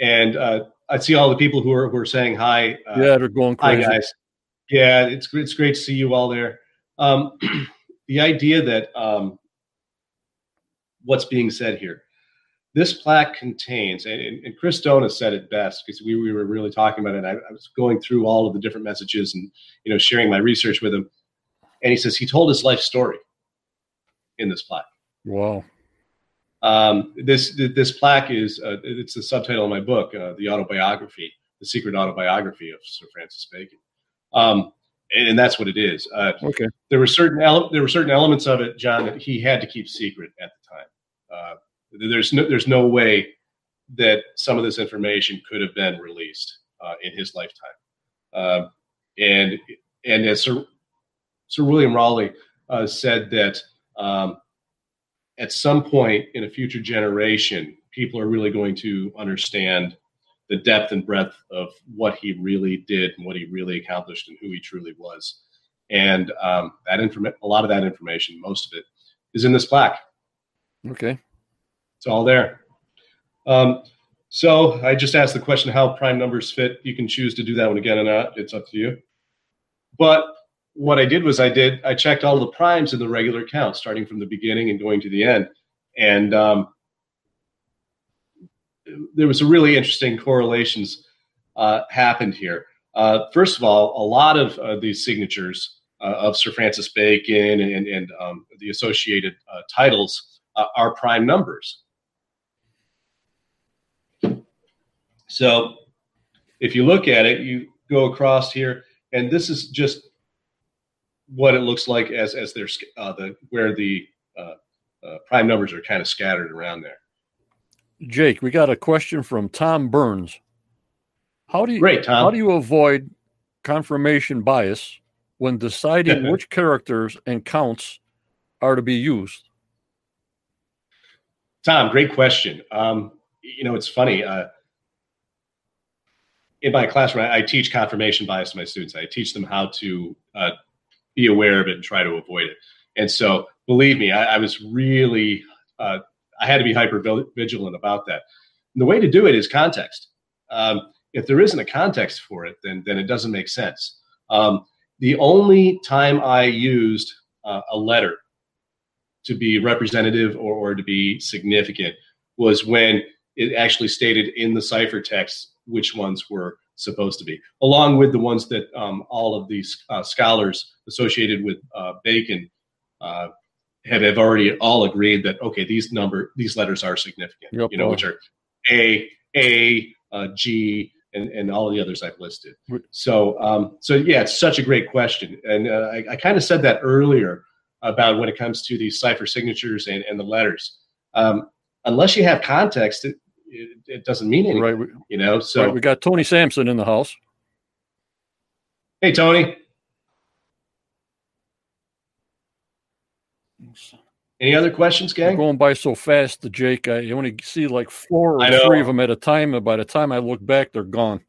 Speaker 3: and uh, I see all the people who are who are saying hi.
Speaker 1: Uh, yeah, they're going crazy.
Speaker 3: Hi, guys. Yeah, it's it's great to see you all there. Um, the idea that um, what's being said here. This plaque contains, and, and Chris Dona said it best because we, we were really talking about it. I, I was going through all of the different messages and you know sharing my research with him and he says he told his life story in this plaque.
Speaker 1: Wow.
Speaker 3: Um, this this plaque is uh, it's the subtitle of my book, uh, the autobiography, the secret autobiography of Sir Francis Bacon, um, and, and, that's what it is. Uh,
Speaker 1: okay.
Speaker 3: There were certain ele- there were certain elements of it, John, that he had to keep secret at the time. Uh, there's no there's no way that some of this information could have been released uh, in his lifetime, uh, and and as Sir Sir William Rawley uh, said that um, at some point in a future generation, people are really going to understand the depth and breadth of what he really did and what he really accomplished and who he truly was. And um, that inform- a lot of that information, most of it, is in this plaque.
Speaker 1: Okay,
Speaker 3: it's all there. Um, so I just asked the question how prime numbers fit. You can choose to do that one again or not. It's up to you. But what I did was I did I checked all the primes in the regular count, starting from the beginning and going to the end, and um, there was a really interesting correlations uh, happened here. Uh, first of all, a lot of uh, these signatures uh, of Sir Francis Bacon and, and um, the associated uh, titles uh, are prime numbers. So if you look at it, you go across here, and this is just what it looks like as as there's uh, the where the uh, uh, prime numbers are kind of scattered around there.
Speaker 1: Jake, we got a question from Tom Burns. How do you
Speaker 3: Great, Tom.
Speaker 1: how do you avoid confirmation bias when deciding which characters and counts are to be used?
Speaker 3: Tom, great question. Um, you know, it's funny. Uh, in my classroom, I, I, teach confirmation bias to my students. I teach them how to uh, be aware of it and try to avoid it. And so, believe me, I, I was really, uh, I had to be hyper vigilant about that. And the way to do it is context. Um, if there isn't a context for it, then then it doesn't make sense. Um, the only time I used uh, a letter to be representative or, or to be significant was when it actually stated in the ciphertext which ones were supposed to be, along with the ones that um, all of these uh, scholars associated with uh, Bacon uh, have, have already all agreed that okay, these number these letters are significant.
Speaker 1: Yep.
Speaker 3: You know, which are A, A, uh, G, and, and all the others I've listed. So, um, so yeah, it's such a great question, and uh, I, I kind of said that earlier about when it comes to these cipher signatures and, and the letters. Um, unless you have context, it, it, doesn't mean anything.
Speaker 1: Right. We,
Speaker 3: You know, so
Speaker 1: right, we got Tony Sampson in the house.
Speaker 3: hey, Tony, any other questions,
Speaker 1: We're
Speaker 3: gang?
Speaker 1: going by so fast, the Jake. I only see like four or three of them at a time, and by the time I look back, they're gone.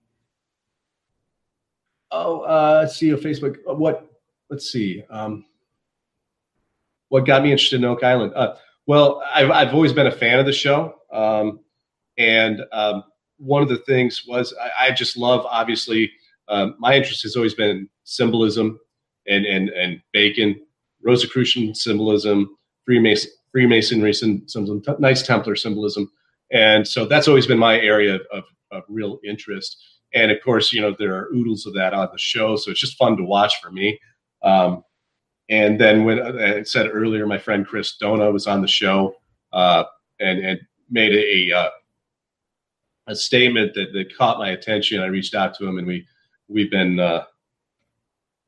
Speaker 3: Oh, uh, let's see on Facebook. Uh, What? Let's see. Um, what got me interested in Oak Island? Uh, well, I've I've always been a fan of the show, um, and um, one of the things was I, I just love. Obviously, um, my interest has always been symbolism and and and Bacon, Rosicrucian symbolism, Freemason Freemasonry, t- nice Templar symbolism, and so that's always been my area of, of, real interest. And of course, you know there are oodles of that on the show, so it's just fun to watch for me. Um, and then when uh, I said earlier, my friend Chris Dona was on the show uh, and and made a uh, a statement that, that caught my attention. I reached out to him, and we we've been uh,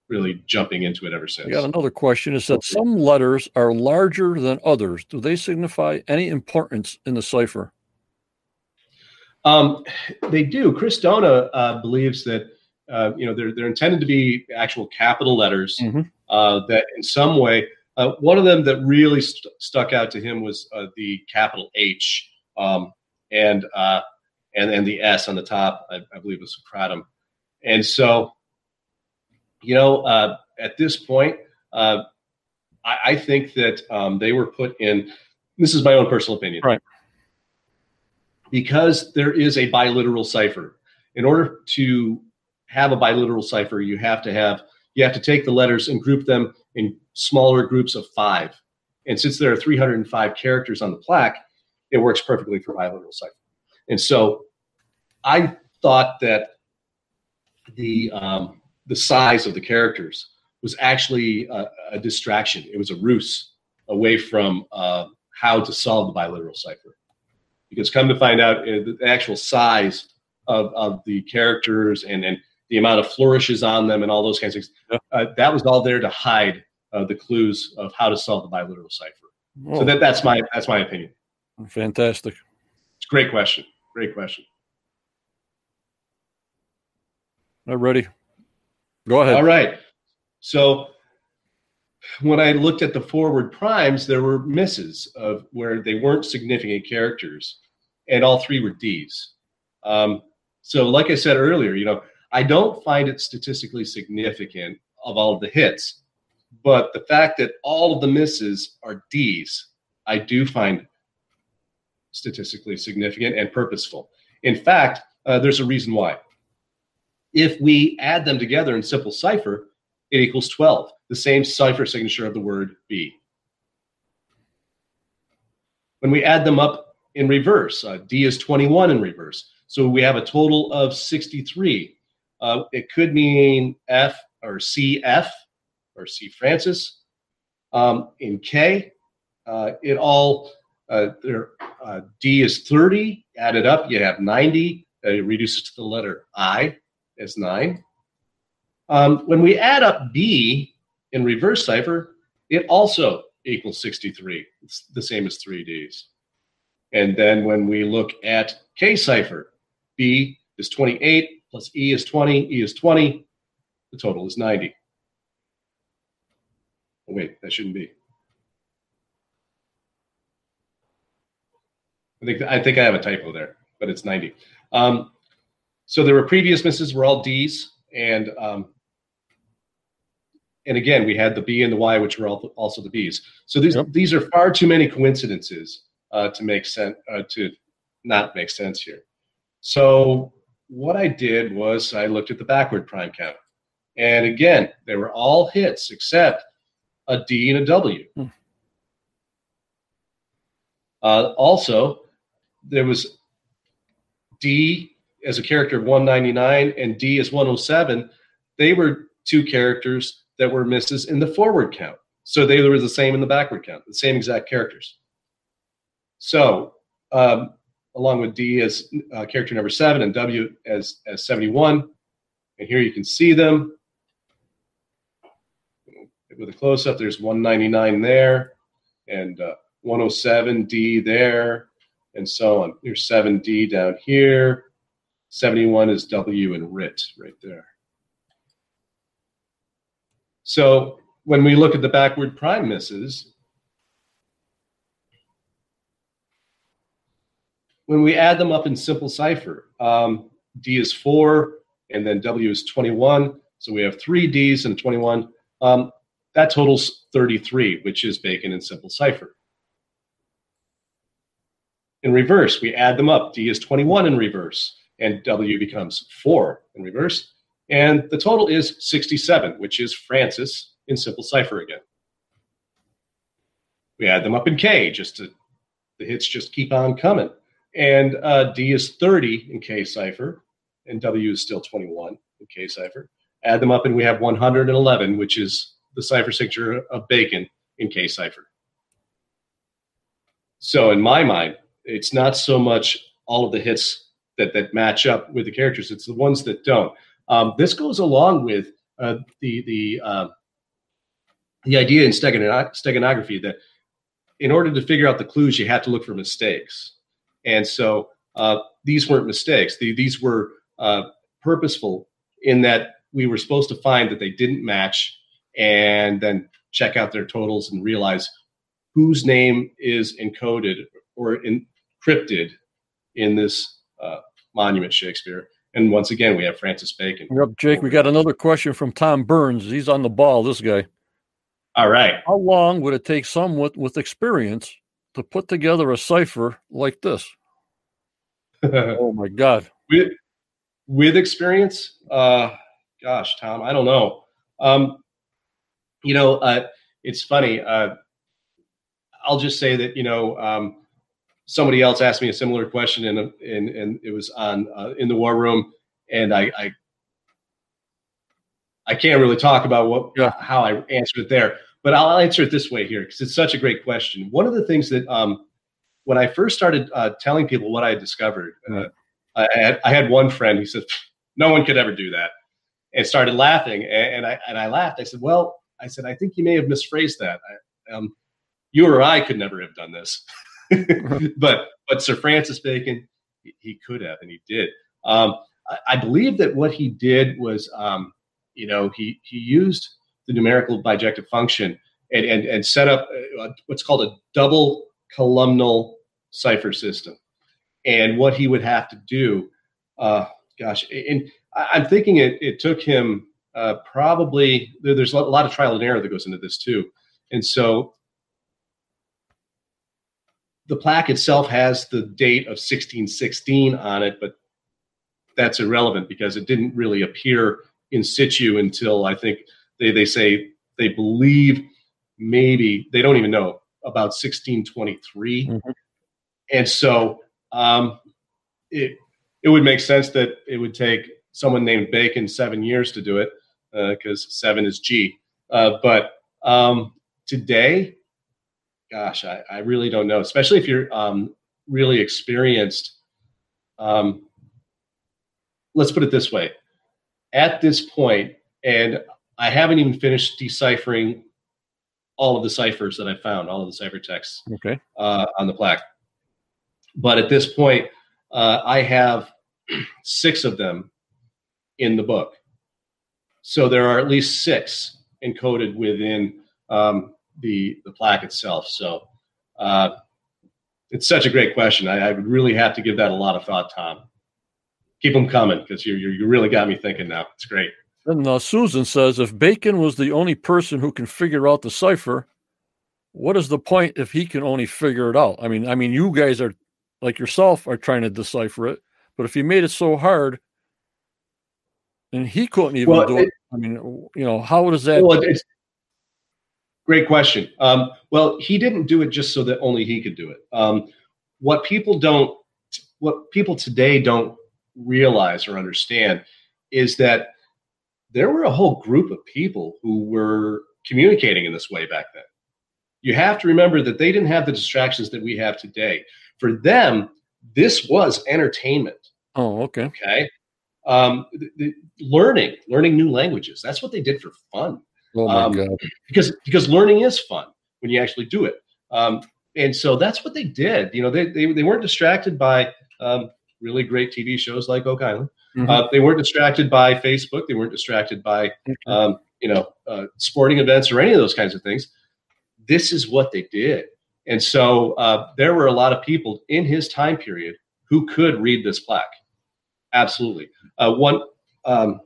Speaker 3: really jumping into it ever since.
Speaker 1: I got another question. Is that some letters are larger than others? Do they signify any importance in the cipher?
Speaker 3: Um, they do. Chris Dona uh, believes that uh, you know they're they're intended to be actual capital letters
Speaker 1: Mhm.
Speaker 3: uh, that in some way. Uh, one of them that really st- stuck out to him was uh, the capital H um, and uh, and and the S on the top. I, I believe was Socratem. And so, you know, uh, at this point, uh, I, I think that um, they were put in. This is my own personal opinion,
Speaker 1: Right.
Speaker 3: Because there is a biliteral cipher. In order to have a biliteral cipher, you have to have you have to take the letters and group them in smaller groups of five. And since there are 305 characters on the plaque, it works perfectly for biliteral cipher. And so, I thought that the um, the size of the characters was actually a, a distraction. It was a ruse away from uh, how to solve the biliteral cipher. Because come to find out, uh, the actual size of, of the characters and, and the amount of flourishes on them and all those kinds of things, uh, that was all there to hide uh, the clues of how to solve the biliteral cipher. So that, that's my that's my opinion.
Speaker 1: fantastic.
Speaker 3: It's a great question. Great question.
Speaker 1: All ready? Go ahead.
Speaker 3: All right. So when I looked at the forward primes, there were misses of where they weren't significant characters, and all three were D's. Um, so, like I said earlier, you know, I don't find it statistically significant of all of the hits, but the fact that all of the misses are D's, I do find statistically significant and purposeful. In fact, uh, there's a reason why if we add them together in simple cipher, it equals 12, the same cipher signature of the word B. When we add them up in reverse, uh, D is 21 in reverse. So we have a total of 63. Uh, it could mean F or CF or C Francis. Um, in K, uh, it all, uh, there, uh, D is 30. Added up, you have 90. it reduces to the letter I as 9. Um, when we add up B in reverse cipher, it also equals 63. It's the same as 3Ds. And then when we look at K cipher, B is 28 plus E is 20, E is 20, the total is 90. Oh, wait, that shouldn't be. I think I think I have a typo there, but it's 90. Um, so there were previous misses were all D's, and um, and again we had the B and the Y, which were also the B's. So these yep. these are far too many coincidences uh, to make sense uh, to not make sense here. So what I did was I looked at the backward prime count, and again they were all hits except a D and a W. Hmm. Uh, also, there was D as a character of 199 and D as 107. They were two characters that were misses in the forward count. So they were the same in the backward count, the same exact characters. So, um, along with D as uh, character number seven and W as, as 71. And here you can see them. With a close up, there's 199 there and uh, 107 D there and so on. Here's 7D down here. 71 is W and RIT right there. So when we look at the backward prime misses, when we add them up in simple cipher, um, D is 4 and then W is 21. So we have three Ds and 21. Um, that totals 33, which is Bacon in simple cipher in reverse. We add them up. D is 21 in reverse, and W becomes 4 in reverse. And the total is 67, which is Francis in simple cipher again. We add them up in K, just to the hits just keep on coming. And uh, D is 30 in K cipher, and W is still 21 in K cipher. Add them up, and we have 111, which is the cipher signature of Bacon in K cipher. So, in my mind, it's not so much all of the hits that that match up with the characters; it's the ones that don't. Um, this goes along with uh, the the uh, the idea in steganography that in order to figure out the clues, you have to look for mistakes, and so uh, these weren't mistakes. The, these were uh, purposeful in that we were supposed to find that they didn't match, and then check out their totals and realize whose name is encoded or in, cryptid in this uh, monument, Shakespeare. And once again, we have Francis Bacon.
Speaker 1: Yep, Jake, we got another question from Tom Burns. He's on the ball, this guy.
Speaker 3: All right.
Speaker 1: How long would it take someone with, with experience to put together a cipher like this? oh, my God.
Speaker 3: With, with experience? Uh, gosh, Tom, I don't know. Um, you know, uh, it's funny. Uh, I'll just say that, you know, um, somebody else asked me a similar question, and and and it was on uh, in the war room, and I, I I can't really talk about what yeah. how I answered it there, but I'll answer it this way here because it's such a great question. One of the things that um, when I first started uh, telling people what I had discovered, uh, I, had, I had one friend who said, "No one could ever do that," and started laughing, and, and I and I laughed. I said, "Well," I said, "I think you may have misphrased that. I, um, you or I could never have done this." but but Sir Francis Bacon, he, he, could have, and he did. Um, I, I, believe that what he did was, um, you know, he he used the numerical bijective function and and, and set up uh, what's called a double columnar cipher system. And what he would have to do, uh, gosh, and I'm thinking it, it took him uh, probably there's a lot of trial and error that goes into this too. And so the plaque itself has the date of 1616 on it, but that's irrelevant because it didn't really appear in situ until I think they, they say they believe maybe they don't even know about 1623. Mm-hmm. And so um, it, it would make sense that it would take someone named Bacon seven years to do it because uh, seven is G. Uh, but um, today, gosh, I, I really don't know, especially if you're um, really experienced. Um, let's put it this way: at this point, and I haven't even finished deciphering all of the ciphers that I found, all of the ciphertexts
Speaker 1: Okay.
Speaker 3: uh, on the plaque. But at this point, uh, I have six of them in the book. So there are at least six encoded within um, the the plaque itself. So uh, it's such a great question. I, I would really have to give that a lot of thought, Tom. Keep them coming because you you really got me thinking now. It's great.
Speaker 1: And uh, Susan says if Bacon was the only person who can figure out the cipher, what is the point if he can only figure it out? I mean, I mean, you guys are like yourself are trying to decipher it, but if he made it so hard, and he couldn't even
Speaker 3: Well,
Speaker 1: do
Speaker 3: it-
Speaker 1: it, I mean, you know, how does that?
Speaker 3: Well, it's great question. Um, well, he didn't do it just so that only he could do it. Um, what people don't, what people today don't realize or understand is that there were a whole group of people who were communicating in this way back then. You have to remember that they didn't have the distractions that we have today. For them, this was entertainment.
Speaker 1: oh, okay.
Speaker 3: Okay. Um, the, the, learning, learning new languages. That's what they did for fun
Speaker 1: Oh my
Speaker 3: Um,
Speaker 1: god.
Speaker 3: because because learning is fun when you actually do it. Um, and so that's what they did. You know, they they, they weren't distracted by um, really great TV shows like Oak Island.
Speaker 1: Mhm.
Speaker 3: Uh, they weren't distracted by Facebook. They weren't distracted by um, you know uh, sporting events or any of those kinds of things. This is what they did. And so uh, there were a lot of people in his time period who could read this plaque. Absolutely. Uh, one, um,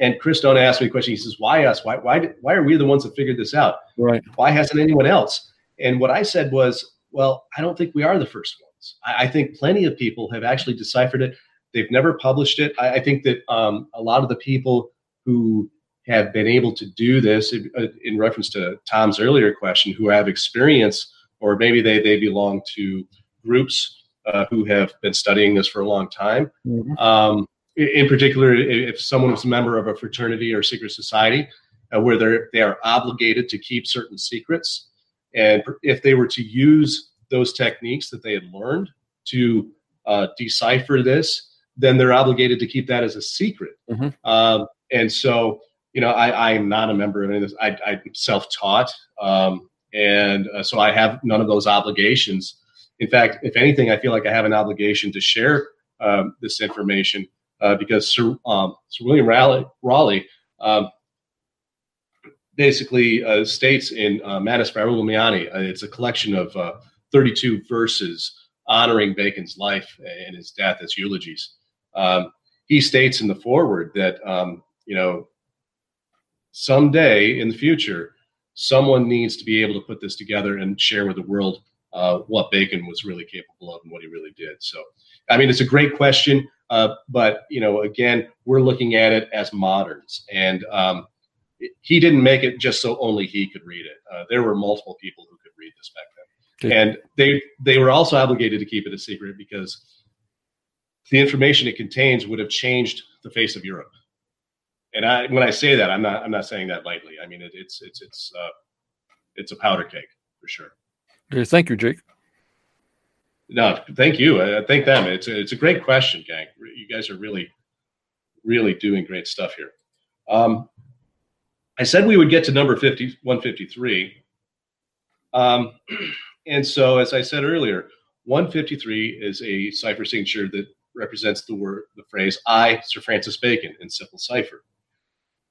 Speaker 3: and Chris Stone asked me a question. He says, "Why us? Why why did, why are we the ones that figured this out?
Speaker 1: Right.
Speaker 3: Why hasn't anyone else?" And what I said was, "Well, I don't think we are the first ones. I, I think plenty of people have actually deciphered it. They've never published it. I, I think that um, a lot of the people who have been able to do this, in, uh, in reference to Tom's earlier question, who have experience, or maybe they they belong to groups uh, who have been studying this for a long time."
Speaker 1: Mhm.
Speaker 3: um, in particular, if someone was a member of a fraternity or secret society, uh, where they're they are obligated to keep certain secrets, and if they were to use those techniques that they had learned to uh, decipher this, then they're obligated to keep that as a secret.
Speaker 1: Mhm.
Speaker 3: Um, and so, you know, I, I'm not a member of any of this. I, I'm self-taught, um, and uh, so I have none of those obligations. In fact, if anything, I feel like I have an obligation to share um, this information uh, because Sir, um, Sir William Rawley, Rawley um, basically uh, states in uh, Manes Verulamiani, uh, it's a collection of uh, 32 verses honoring Bacon's life and his death as eulogies. Um, he states in the foreword that, um, you know, someday in the future, someone needs to be able to put this together and share with the world uh, what Bacon was really capable of and what he really did. So, I mean, it's a great question, uh, but you know, again, we're looking at it as moderns, and um, he didn't make it just so only he could read it. Uh, there were multiple people who could read this back then,
Speaker 1: Okay.
Speaker 3: and they they were also obligated to keep it a secret because the information it contains would have changed the face of Europe. And I, when I say that, I'm not I'm not saying that lightly. I mean, it, it's it's it's uh, it's a powder cake for sure.
Speaker 1: Okay, thank you, Jake.
Speaker 3: No, thank you. I thank them. It's a, it's a great question, gang. You guys are really, really doing great stuff here. Um, I said we would get to number 50, 153. Um, and so, as I said earlier, 153 is a cipher signature that represents the word, the phrase "I, Sir Francis Bacon" in simple cipher,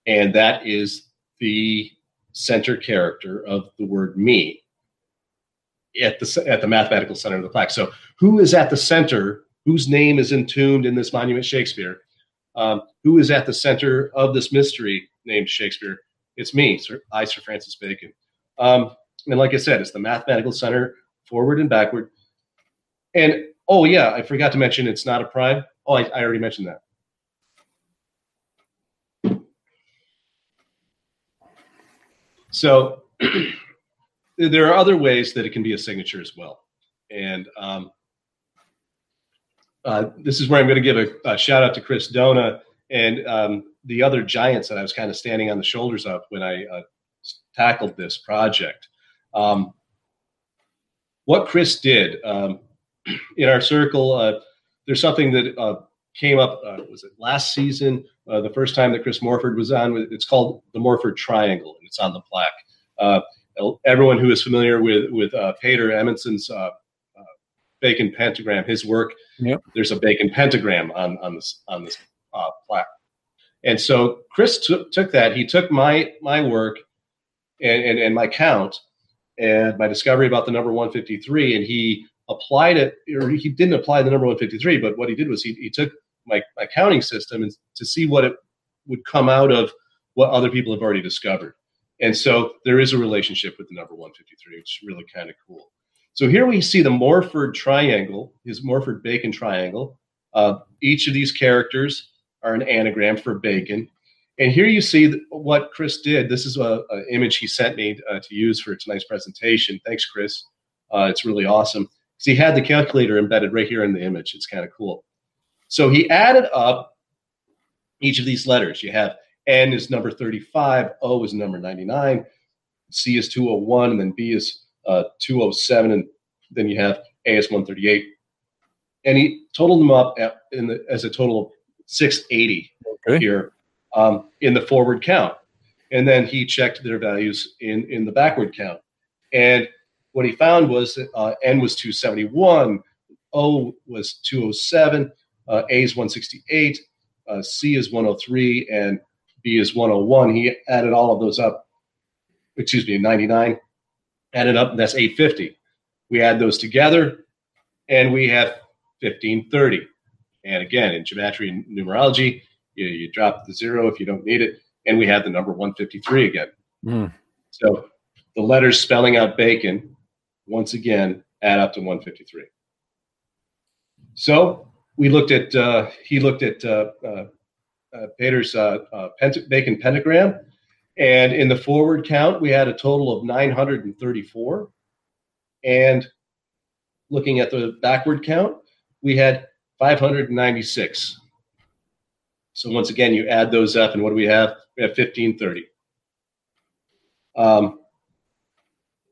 Speaker 3: and that is the center character of the word "me." At the at the mathematical center of the plaque. So, who is at the center? Whose name is entombed in this monument, Shakespeare? Um, who is at the center of this mystery named Shakespeare? It's me, Sir, I, Sir Francis Bacon. Um, and like I said, it's the mathematical center, forward and backward. And oh yeah, I forgot to mention it's not a prime. Oh, I, I already mentioned that. So there are other ways that it can be a signature as well. And um, uh, this is where I'm going to give a, a, shout out to Chris Dona and um, the other giants that I was kind of standing on the shoulders of when I uh, tackled this project. Um, what Chris did um, in our circle, uh, there's something that uh, came up. Uh, was it last season? Uh, the first time that Chris Morford was on. It's called the Morford Triangle, and it's on the plaque. Uh, everyone who is familiar with with uh, Peter Amundsen's uh, Bacon pentagram, his work.
Speaker 1: Yep.
Speaker 3: There's a Bacon pentagram on on this on this plaque. And so Chris took, took that. He took my my work and, and, and my count and my discovery about the number 153, and he applied it, or he didn't apply the number 153, but what he did was he, he took my, my counting system and to see what it would come out of what other people have already discovered. And so there is a relationship with the number 153, which is really kind of cool. So here we see the Morford triangle, his Morford Bacon triangle. Uh, each of these characters are an anagram for bacon. And here you see what Chris did. This is an image he sent me uh, to use for tonight's presentation. Thanks, Chris. Uh, it's really awesome. Because he had the calculator embedded right here in the image. It's kind of cool. So he added up each of these letters. You have N is number 35, O is number 99, C is 201, and then B is uh, 207, and then you have A is 138. And he totaled them up at, the, as a total of 680 okay. here um, in the forward count. And then he checked their values in, in the backward count. And what he found was that uh, N was 271, O was 207, uh, A is 168, uh, C is 103, and B is 101. He added all of those up, excuse me, 99, added up, and that's 850. We add those together, and we have 1530. And again, in gematria and numerology, you, you drop the zero if you don't need it, and we have the number 153 again.
Speaker 1: Mm.
Speaker 3: So the letters spelling out bacon, once again, add up to 153. So we looked at, uh, he looked at uh, uh, uh Peter's uh, uh, pent- bacon pentagram, and in the forward count, we had a total of 934. And looking at the backward count, we had 596. So once again, you add those up, and what do we have? We have 1530. Um,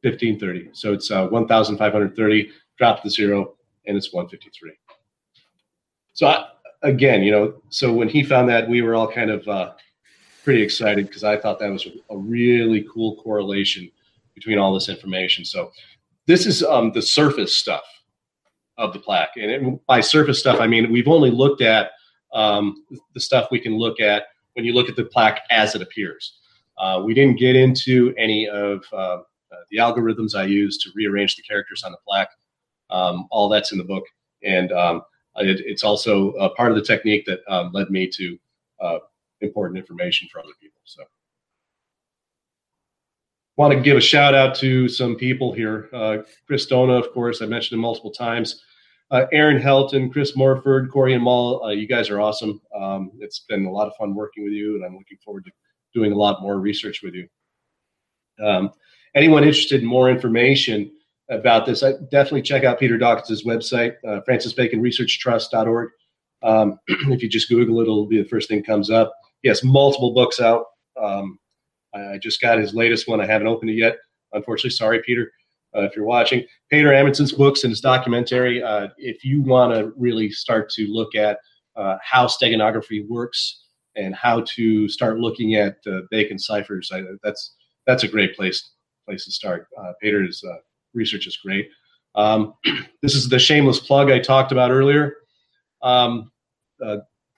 Speaker 3: 1530. So it's uh, 1,530, drop the zero, and it's 153. So I, again, you know, so when he found that, we were all kind of uh, pretty excited because I thought that was a, really cool correlation between all this information. So this is um, the surface stuff of the plaque, and it, by surface stuff, I mean we've only looked at um, the stuff we can look at when you look at the plaque as it appears. Uh, we didn't get into any of uh, the algorithms I use to rearrange the characters on the plaque. Um, all that's in the book, and um, it, it's also a part of the technique that um, led me to uh, important information for other people. So, want to give a shout out to some people here. Uh, Chris Dona, of course, I mentioned him multiple times. Uh, Erin Helton, Chris Morford, Corjan Mol, uh, you guys are awesome. Um, it's been a lot of fun working with you, and I'm looking forward to doing a lot more research with you. Um, anyone interested in more information about this, I definitely check out Peter Dawkins' website, uh, francisbaconresearchtrust.org. Um, if you just Google it, it'll be the first thing comes up. He has multiple books out. Um, I just got his latest one. I haven't opened it yet. Unfortunately, sorry, Peter uh, if you're watching. Peter Amundsen's books and his documentary, uh, if you want to really start to look at uh, how steganography works and how to start looking at uh, Bacon ciphers, I, that's that's a great place place to start. Uh, is uh, research is great. Um, this is the shameless plug I talked about earlier. Um,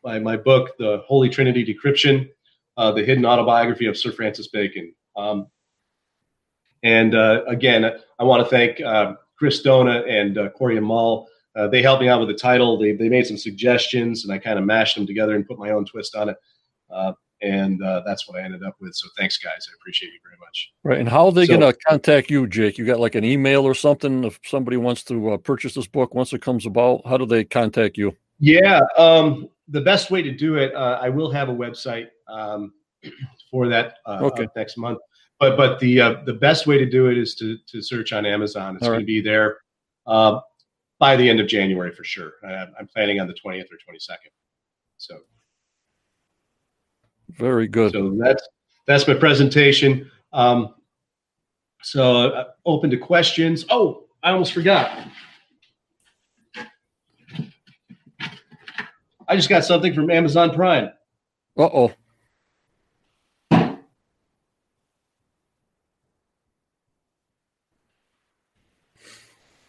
Speaker 3: my, my book, The Holy Trinity Decryption, The Hidden Autobiography of Sir Francis Bacon. Um, and uh, again, I want to thank uh, Chris Dona and uh, Corjan Mol. Uh, they helped me out with the title. They, they made some suggestions, and I kind of mashed them together and put my own twist on it. And uh, that's what I ended up with. So thanks, guys. I appreciate you very much.
Speaker 1: Right. And how are they so, going to contact you, Jake? You got like an email or something if somebody wants to uh, purchase this book once it comes about? How do they contact you?
Speaker 3: Yeah. Um, the best way to do it, uh, I will have a website um, for that uh, okay. next month but but the uh, the best way to do it is to to search on Amazon. It's going to be there uh, by the end of January for sure. I'm planning on the 20th or 22nd. So
Speaker 1: very good.
Speaker 3: So that's that's my presentation. Um, so uh, open to questions. Oh, I almost forgot. I just got something from Amazon Prime.
Speaker 1: Uh oh.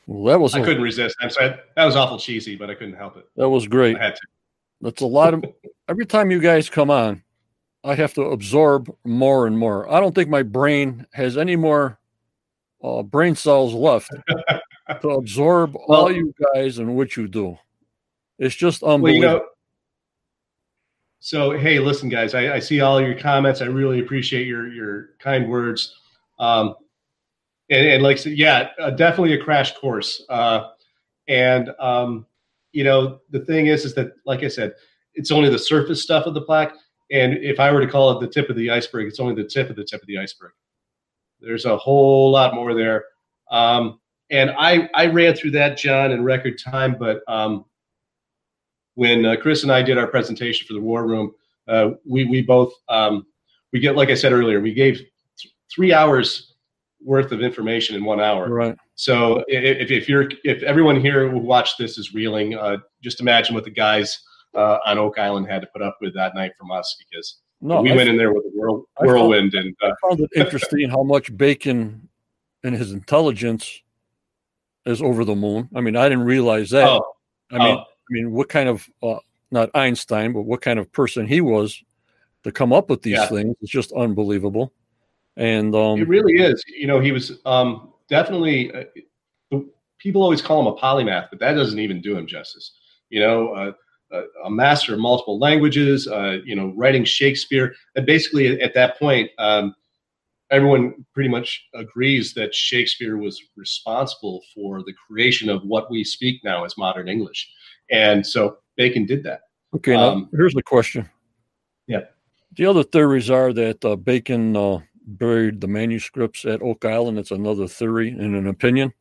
Speaker 1: Well, that was
Speaker 3: I
Speaker 1: a-
Speaker 3: couldn't resist. I'm sorry. That was awful cheesy, but I couldn't help it.
Speaker 1: that was great.
Speaker 3: I had to.
Speaker 1: That's a lot of. Every time you guys come on, I have to absorb more and more. I don't think my brain has any more uh, brain cells left to absorb all you guys and what you do. It's just
Speaker 3: Well, you
Speaker 1: unbelievable.
Speaker 3: know. So hey, listen, guys. I, I see all your comments. I really appreciate your your kind words. Um, and, and like I said, yeah, uh, definitely a crash course. Uh, and um, you know, the thing is, is that like I said, it's only the surface stuff of the plaque. And if I were to call it the tip of the iceberg, it's only the tip of the tip of the iceberg. There's a whole lot more there. Um, and I I ran through that, John, in record time. But um, when uh, Chris and I did our presentation for the War Room, uh, we we both um, we get like I said earlier, we gave th- three hours worth of information in one hour.
Speaker 1: right?
Speaker 3: So if, if you're if everyone here who watched this is reeling, uh, just imagine what the guys uh, on Oak Island had to put up with that night from us because
Speaker 1: No,
Speaker 3: we
Speaker 1: I,
Speaker 3: went in there with a whirl,
Speaker 1: I felt-
Speaker 3: whirlwind and uh,
Speaker 1: I found it interesting how much Bacon and his intelligence is over the moon. I mean, I didn't realize that.
Speaker 3: oh,
Speaker 1: I mean,
Speaker 3: oh.
Speaker 1: I mean, what kind of uh, not Einstein, but what kind of person he was to come up with these
Speaker 3: Yeah.
Speaker 1: things? It's just unbelievable. And um,
Speaker 3: It really is. You know, he was um, definitely. Uh, people always call him a polymath, but that doesn't even do him justice. You know, uh, a, a master of multiple languages. Uh, you know, writing Shakespeare, and basically at, at that point, um, everyone pretty much agrees that Shakespeare was responsible for the creation of what we speak now as modern English, and so Bacon did that.
Speaker 1: okay, now
Speaker 3: um,
Speaker 1: here's the question.
Speaker 3: Yeah.
Speaker 1: The other theories are that uh, Bacon uh, buried the manuscripts at Oak Island. It's another theory and an opinion.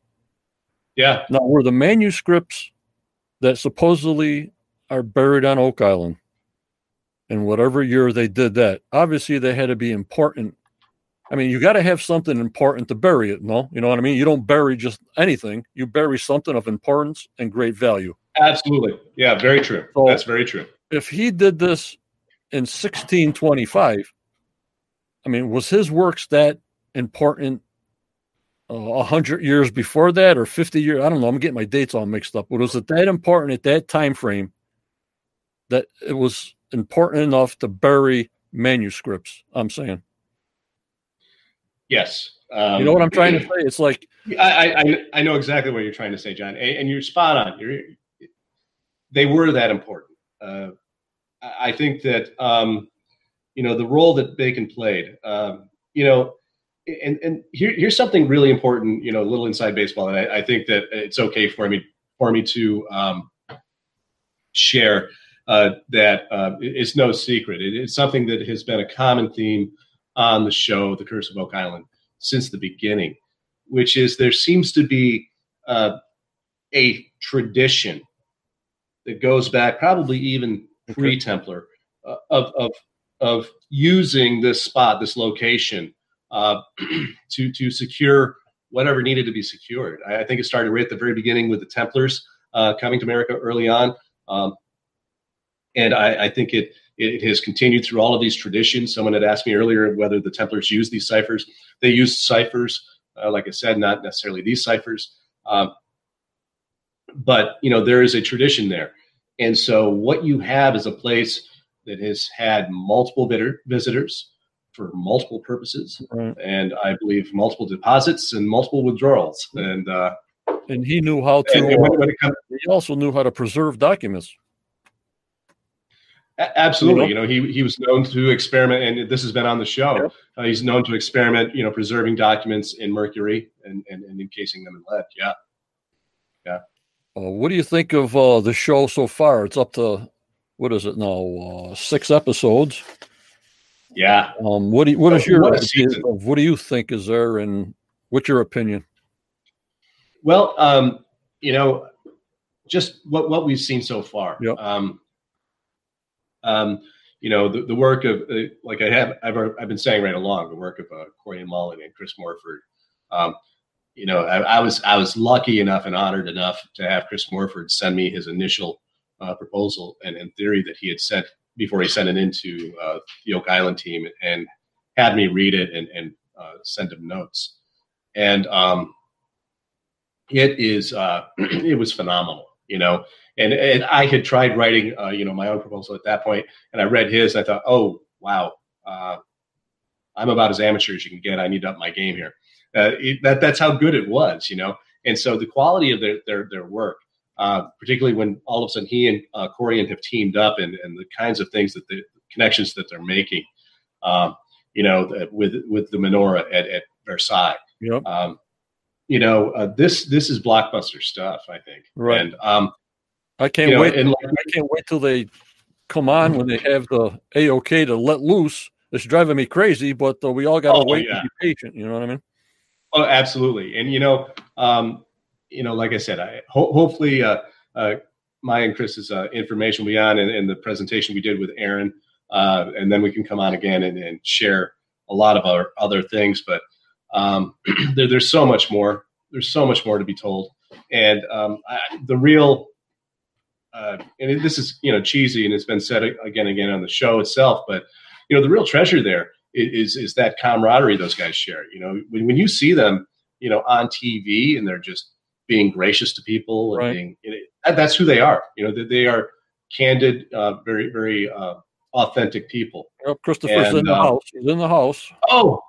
Speaker 3: Yeah,
Speaker 1: Now, were the manuscripts that supposedly are buried on Oak Island in whatever year they did that, obviously they had to be important. I mean, you got to have something important to bury it, no? You know what I mean? You don't bury just anything, you bury something of importance and great value.
Speaker 3: absolutely. Yeah, very true.
Speaker 1: So-
Speaker 3: That's very true.
Speaker 1: If he did this in 1625, I mean, was his works that important uh, a hundred years before that or 50 years? I don't know. I'm getting my dates all mixed up. But was it that important at that time frame that it was important enough to bury manuscripts? I'm saying.
Speaker 3: Yes. Um,
Speaker 1: You know what I'm trying to say? It's like,
Speaker 3: I, I I know exactly what you're trying to say, John, and, and you're spot on. You're, they were that important. Uh, I I think that um, you know the role that Bacon played. Um, you know, and and here, here's something really important. You know, a little inside baseball, and I, I think that it's okay for me for me to um, share uh, that uh, it's no secret. It, it's something that has been a common theme on the show, The Curse of Oak Island, since the beginning which is there seems to be uh, a tradition that goes back probably even pre-Templar uh, of, of of using this spot, this location, uh, to to secure whatever needed to be secured. I, I think it started right at the very beginning with the Templars uh, coming to America early on, um, and I, I think it it has continued through all of these traditions. Someone had asked me earlier whether the Templars used these ciphers. They used ciphers uh, like I said, not necessarily these ciphers, um, but you know there is a tradition there, and so what you have is a place that has had multiple visitors for multiple purposes,
Speaker 1: Right.
Speaker 3: and I believe multiple deposits and multiple withdrawals, and, uh,
Speaker 1: and he knew how to.
Speaker 3: and when,
Speaker 1: uh,
Speaker 3: when it comes,
Speaker 1: he also knew how to preserve documents.
Speaker 3: Absolutely.
Speaker 1: You
Speaker 3: know, he he was known to experiment, and this has been on the show.
Speaker 1: Yep.
Speaker 3: Uh, he's known to experiment, you know, preserving documents in mercury and, and, and encasing them in lead. Yeah. Yeah.
Speaker 1: Uh, what do you think of uh, the show so far? It's up to what is it now? Uh, six episodes.
Speaker 3: Yeah.
Speaker 1: Um, what do you, what is your
Speaker 3: what a
Speaker 1: idea of what do you think is there, and what's your opinion?
Speaker 3: Well, um, you know, just what, what we've seen so far.
Speaker 1: Yep.
Speaker 3: Um, um, you know, the, the work of, uh, like I have, I've, I've been saying right along, the work of uh, Corjan and Chris Morford. Um, you know, I, I was I was lucky enough and honored enough to have Chris Morford send me his initial uh, proposal and, and theory that he had sent before he sent it into uh, the Oak Island team and had me read it and, and uh, send him notes. And um, it is uh, it was phenomenal, you know. And and I had tried writing, uh, you know, my own proposal at that point, and I read his. And I thought, oh wow, uh, I'm about as amateur as you can get. I need to up my game here. Uh, it, that that's how good it was, you know. And so the quality of their their their work, uh, particularly when all of a sudden he and uh, Corjan have teamed up, and and the kinds of things that the connections that they're making, um, you know, with with the menorah at, at Versailles.
Speaker 1: Yep.
Speaker 3: Um, you know, uh, this this is blockbuster stuff. I think.
Speaker 1: Right.
Speaker 3: And um,
Speaker 1: I can't
Speaker 3: you know,
Speaker 1: wait.
Speaker 3: and like,
Speaker 1: I can't wait till they come on when they have the AOK to let loose. It's driving me crazy, but uh, we all got to
Speaker 3: Oh,
Speaker 1: wait
Speaker 3: yeah.
Speaker 1: and be patient. You know what I mean?
Speaker 3: Oh, absolutely. And you know, um, you know, like I said, I ho- hopefully uh, uh, my and Chris's uh, information will be on and, and the presentation we did with Erin, uh, and then we can come on again and, and share a lot of our other things. But um, there, there's so much more. There's so much more to be told, and um, I, the real. Uh, and it, this is you know cheesy, and it's been said again and again on the show itself. But you know the real treasure there is is that camaraderie those guys share. You know, when, when you see them, you know, on TV and they're just being gracious to people and
Speaker 1: Right.
Speaker 3: being you know, that, that's who they are. You know, they, they are candid, uh, very very uh, authentic people.
Speaker 1: Yep, Christopher's
Speaker 3: And,
Speaker 1: in the
Speaker 3: um,
Speaker 1: house. He's in the house.
Speaker 3: Oh,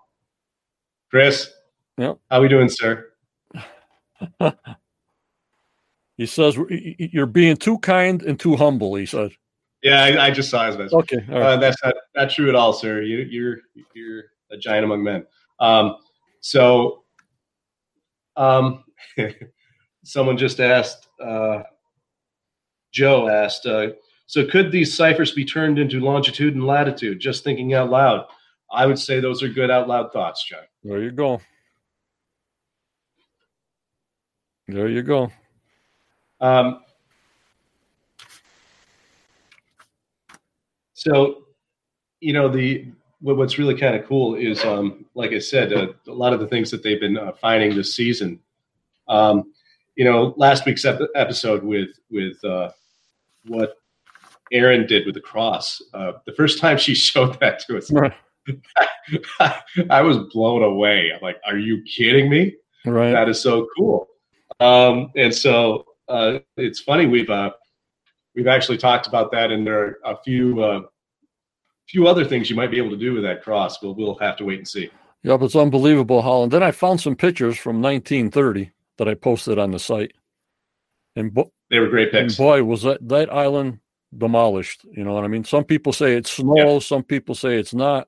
Speaker 3: Chris.
Speaker 1: Yep.
Speaker 3: How are we doing, sir?
Speaker 1: He says "Y- y- you're being too kind and too humble. He said.
Speaker 3: Yeah, I, I just saw his message.
Speaker 1: Okay. All right.
Speaker 3: Uh, that's not, not true at all, sir. You, you're you're a giant among men. Um, so, um, someone just asked. Uh, Joe asked. Uh, so, could these ciphers be turned into longitude and latitude? Just thinking out loud. I would say those are good out loud thoughts, John.
Speaker 1: there you go. There you go.
Speaker 3: Um, so, you know, the what, what's really kind of cool is, um, like I said, uh, a lot of the things that they've been uh, finding this season. Um, you know, last week's ep- episode with with uh, what Erin did with the cross. Uh, the first time she showed that to us,
Speaker 1: Right.
Speaker 3: I was blown away. I'm like, "Are you kidding me?"
Speaker 1: Right.
Speaker 3: that is so cool. Um, and so uh, it's funny we've uh, we've actually talked about that, and there are a few uh, few other things you might be able to do with that cross. But we'll have to wait and see.
Speaker 1: Yep, it's unbelievable, Holland. Then I found some pictures from 1930 that I posted on the site, and, bo-
Speaker 3: They were great
Speaker 1: and boy, was that that island demolished. You know what I mean? Some people say it's snow, some people say it's not.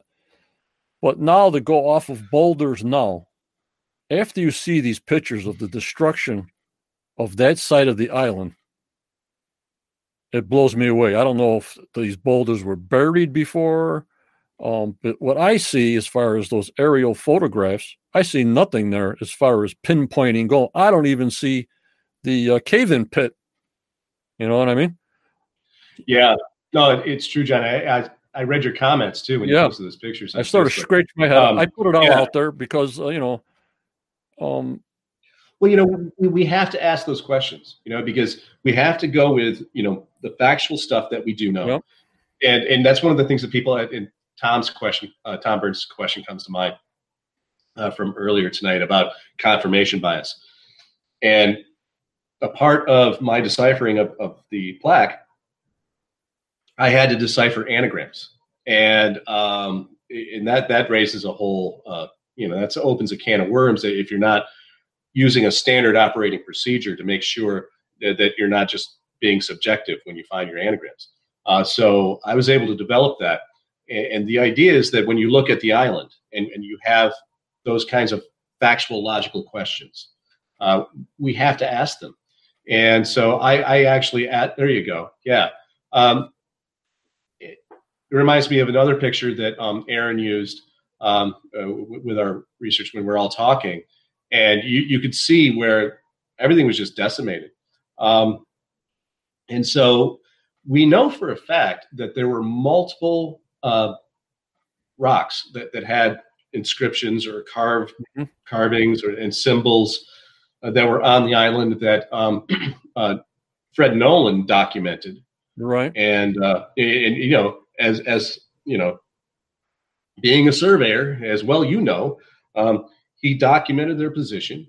Speaker 1: But now to go off of boulders now, after you see these pictures of the destruction of that side of the island, it blows me away. I don't know if these boulders were buried before. Um, but what I see as far as those aerial photographs, I see nothing there as far as pinpointing goal. I don't even see the uh, cave-in pit. You know what I mean?
Speaker 3: Yeah, no, it's true, John. I, I I read your comments too when you
Speaker 1: Yeah.
Speaker 3: posted those pictures.
Speaker 1: I sort of scratched my head.
Speaker 3: Um,
Speaker 1: I put it all
Speaker 3: yeah.
Speaker 1: out there because uh, you know, um,
Speaker 3: Well, you know, we, we have to ask those questions, you know, because we have to go with, you know, the factual stuff that we do know.
Speaker 1: Yep.
Speaker 3: And and that's one of the things that people in Tom's question, uh, Tom Burns' question comes to mind uh, from earlier tonight about confirmation bias. And a part of my deciphering of, of the plaque, I had to decipher anagrams. And um, and that that raises a whole, uh, you know, that opens a can of worms if you're not using a standard operating procedure to make sure that, that you're not just being subjective when you find your anagrams. Uh, so I was able to develop that. And, and the idea is that when you look at the island and, and you have those kinds of factual, logical questions, uh, we have to ask them. And so I, I actually, at there you go. Yeah. Um, it, reminds me of another picture that um, Erin used um, uh, w- with our research when we're all talking and you, you could see where everything was just decimated. Um, and so we know for a fact that there were multiple uh, rocks that, that had inscriptions or carved
Speaker 1: Mhm.
Speaker 3: carvings or and symbols uh, that were on the island that um, uh, Fred Nolan documented
Speaker 1: Right.
Speaker 3: And uh, and you know, as as you know, being a surveyor, as well you know, um, he documented their position,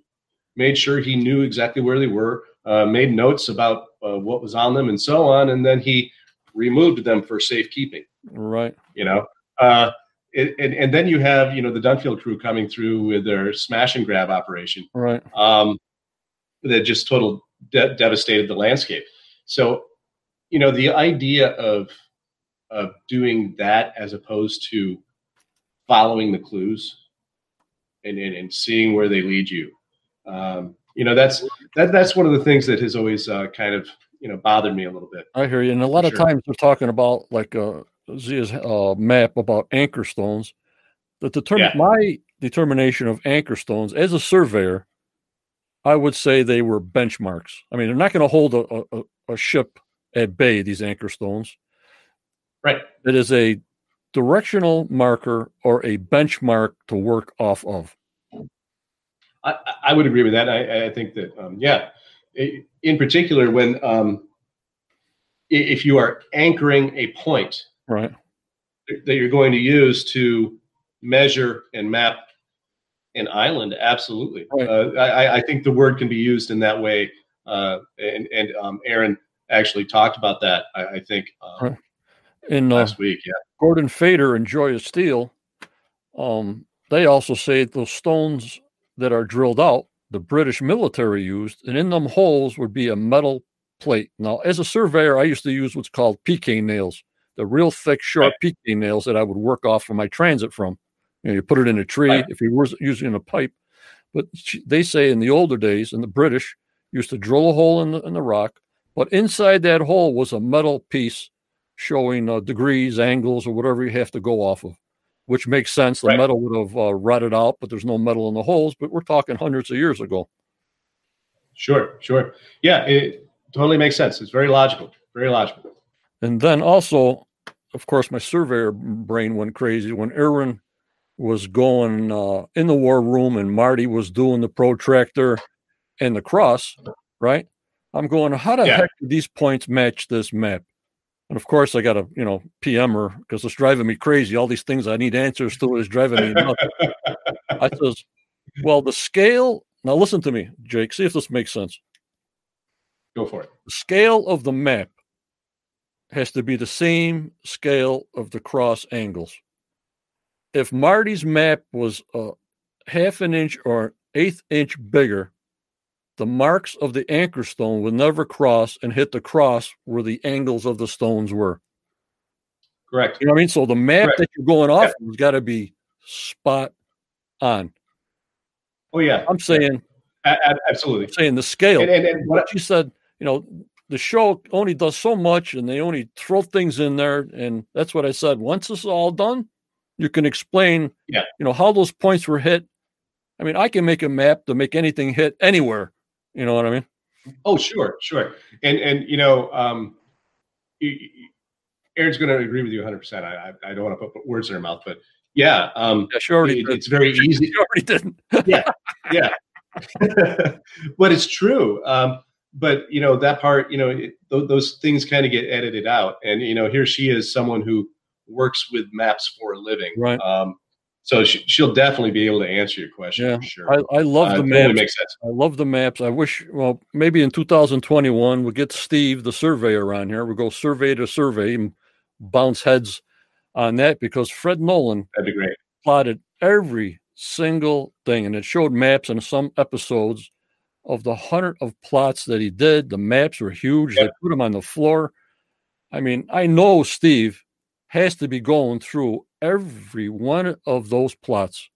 Speaker 3: made sure he knew exactly where they were, uh, made notes about uh, what was on them, and so on, and then he removed them for safekeeping.
Speaker 1: Right.
Speaker 3: You know, uh, it, and and then you have you know the Dunfield crew coming through with their smash and grab operation.
Speaker 1: Right.
Speaker 3: Um, that just total de- devastated the landscape. So, you know, the idea of of doing that as opposed to following the clues and, and, and seeing where they lead you. Um, you know, that's that that's one of the things that has always uh, kind of you know bothered me a little bit.
Speaker 1: I hear you. And a lot of
Speaker 3: sure.
Speaker 1: times we're talking about like uh, Zena's uh, map about anchor stones. The determ-
Speaker 3: Yeah.
Speaker 1: my determination of anchor stones as a surveyor, I would say they were benchmarks. I mean, they're not going to hold a, a, a ship at bay. These anchor stones.
Speaker 3: Right.
Speaker 1: It is a directional marker or a benchmark to work off of.
Speaker 3: I, I would agree with that. I, I think that, um, yeah, I- in particular, when um, if you are anchoring a point
Speaker 1: Right.
Speaker 3: that you're going to use to measure and map an island, absolutely.
Speaker 1: Right.
Speaker 3: Uh, I, I think the word can be used in that way. Uh, and and um, Erin actually talked about that, I, I think, um,
Speaker 1: Right. In uh,
Speaker 3: last week. Yeah.
Speaker 1: Gordon Fader and Joya Steele, um, they also say those stones that are drilled out, the British military used, and in them holes would be a metal plate. Now, as a surveyor, I used to use what's called PK nails, the real thick, sharp PK nails that I would work off from my transit from. You know, you put it in a tree
Speaker 3: Right.
Speaker 1: if you were using a pipe. But they say in the older days, and the British used to drill a hole in the, in the rock, but inside that hole was a metal piece showing uh, degrees, angles, or whatever you have to go off of, which makes sense. The
Speaker 3: Right.
Speaker 1: metal would have uh, rotted out, but there's no metal in the holes. But we're talking hundreds of years ago.
Speaker 3: Sure. Sure. Yeah. It totally makes sense. It's very logical. Very logical.
Speaker 1: And then also, of course, my surveyor brain went crazy when Erin was going uh, in the war room and Marty was doing the protractor and the cross, right? I'm going, how the
Speaker 3: Yeah.
Speaker 1: heck do these points match this map? And of course, I got a you know, PM her because it's driving me crazy. All these things I need answers to is driving me nuts. I says, well, the scale. Now listen to me, Jake. See if this makes sense.
Speaker 3: Go for it.
Speaker 1: The scale of the map has to be the same scale of the cross angles. If Marty's map was a half an inch or eighth inch bigger, the marks of the anchor stone would never cross and hit the cross where the angles of the stones were.
Speaker 3: Correct.
Speaker 1: You know what I mean? So the map
Speaker 3: Right.
Speaker 1: that you're going off of has got to be spot on.
Speaker 3: Oh yeah.
Speaker 1: I'm saying,
Speaker 3: a- absolutely.
Speaker 1: I'm saying the scale.
Speaker 3: And, and, and what,
Speaker 1: what you said, you know, the show only does so much and they only throw things in there. And that's what I said. Once this is all done, you can explain,
Speaker 3: Yeah.
Speaker 1: you know, how those points were hit. I mean, I can make a map to make anything hit anywhere. You know what I mean?
Speaker 3: Oh, sure, sure. And and you know, um, Erin's going to agree with you 100. percent I I don't want to put words in her mouth, but yeah, um,
Speaker 1: Yeah, already
Speaker 3: it- it's very easy.
Speaker 1: She already didn't.
Speaker 3: yeah, but it's true. Um, but you know that part, you know, it, th- those things kind of get edited out, and you know, here she is, someone who works with maps for a living,
Speaker 1: Right.
Speaker 3: Um, so she, she'll definitely be able to answer your question
Speaker 1: Yeah.
Speaker 3: for sure.
Speaker 1: I, I love
Speaker 3: Uh,
Speaker 1: the maps.
Speaker 3: makes sense.
Speaker 1: I love the maps. I wish, well, maybe in 2021, we'll get Steve, the surveyor, on here. We'll go survey to survey and bounce heads on that because Fred Nolan
Speaker 3: That'd be great.
Speaker 1: plotted every single thing and it showed maps in some episodes of the hundred of plots that he did. The maps were huge. They put them on the floor. I mean, I know Steve has to be going through every one of those plots.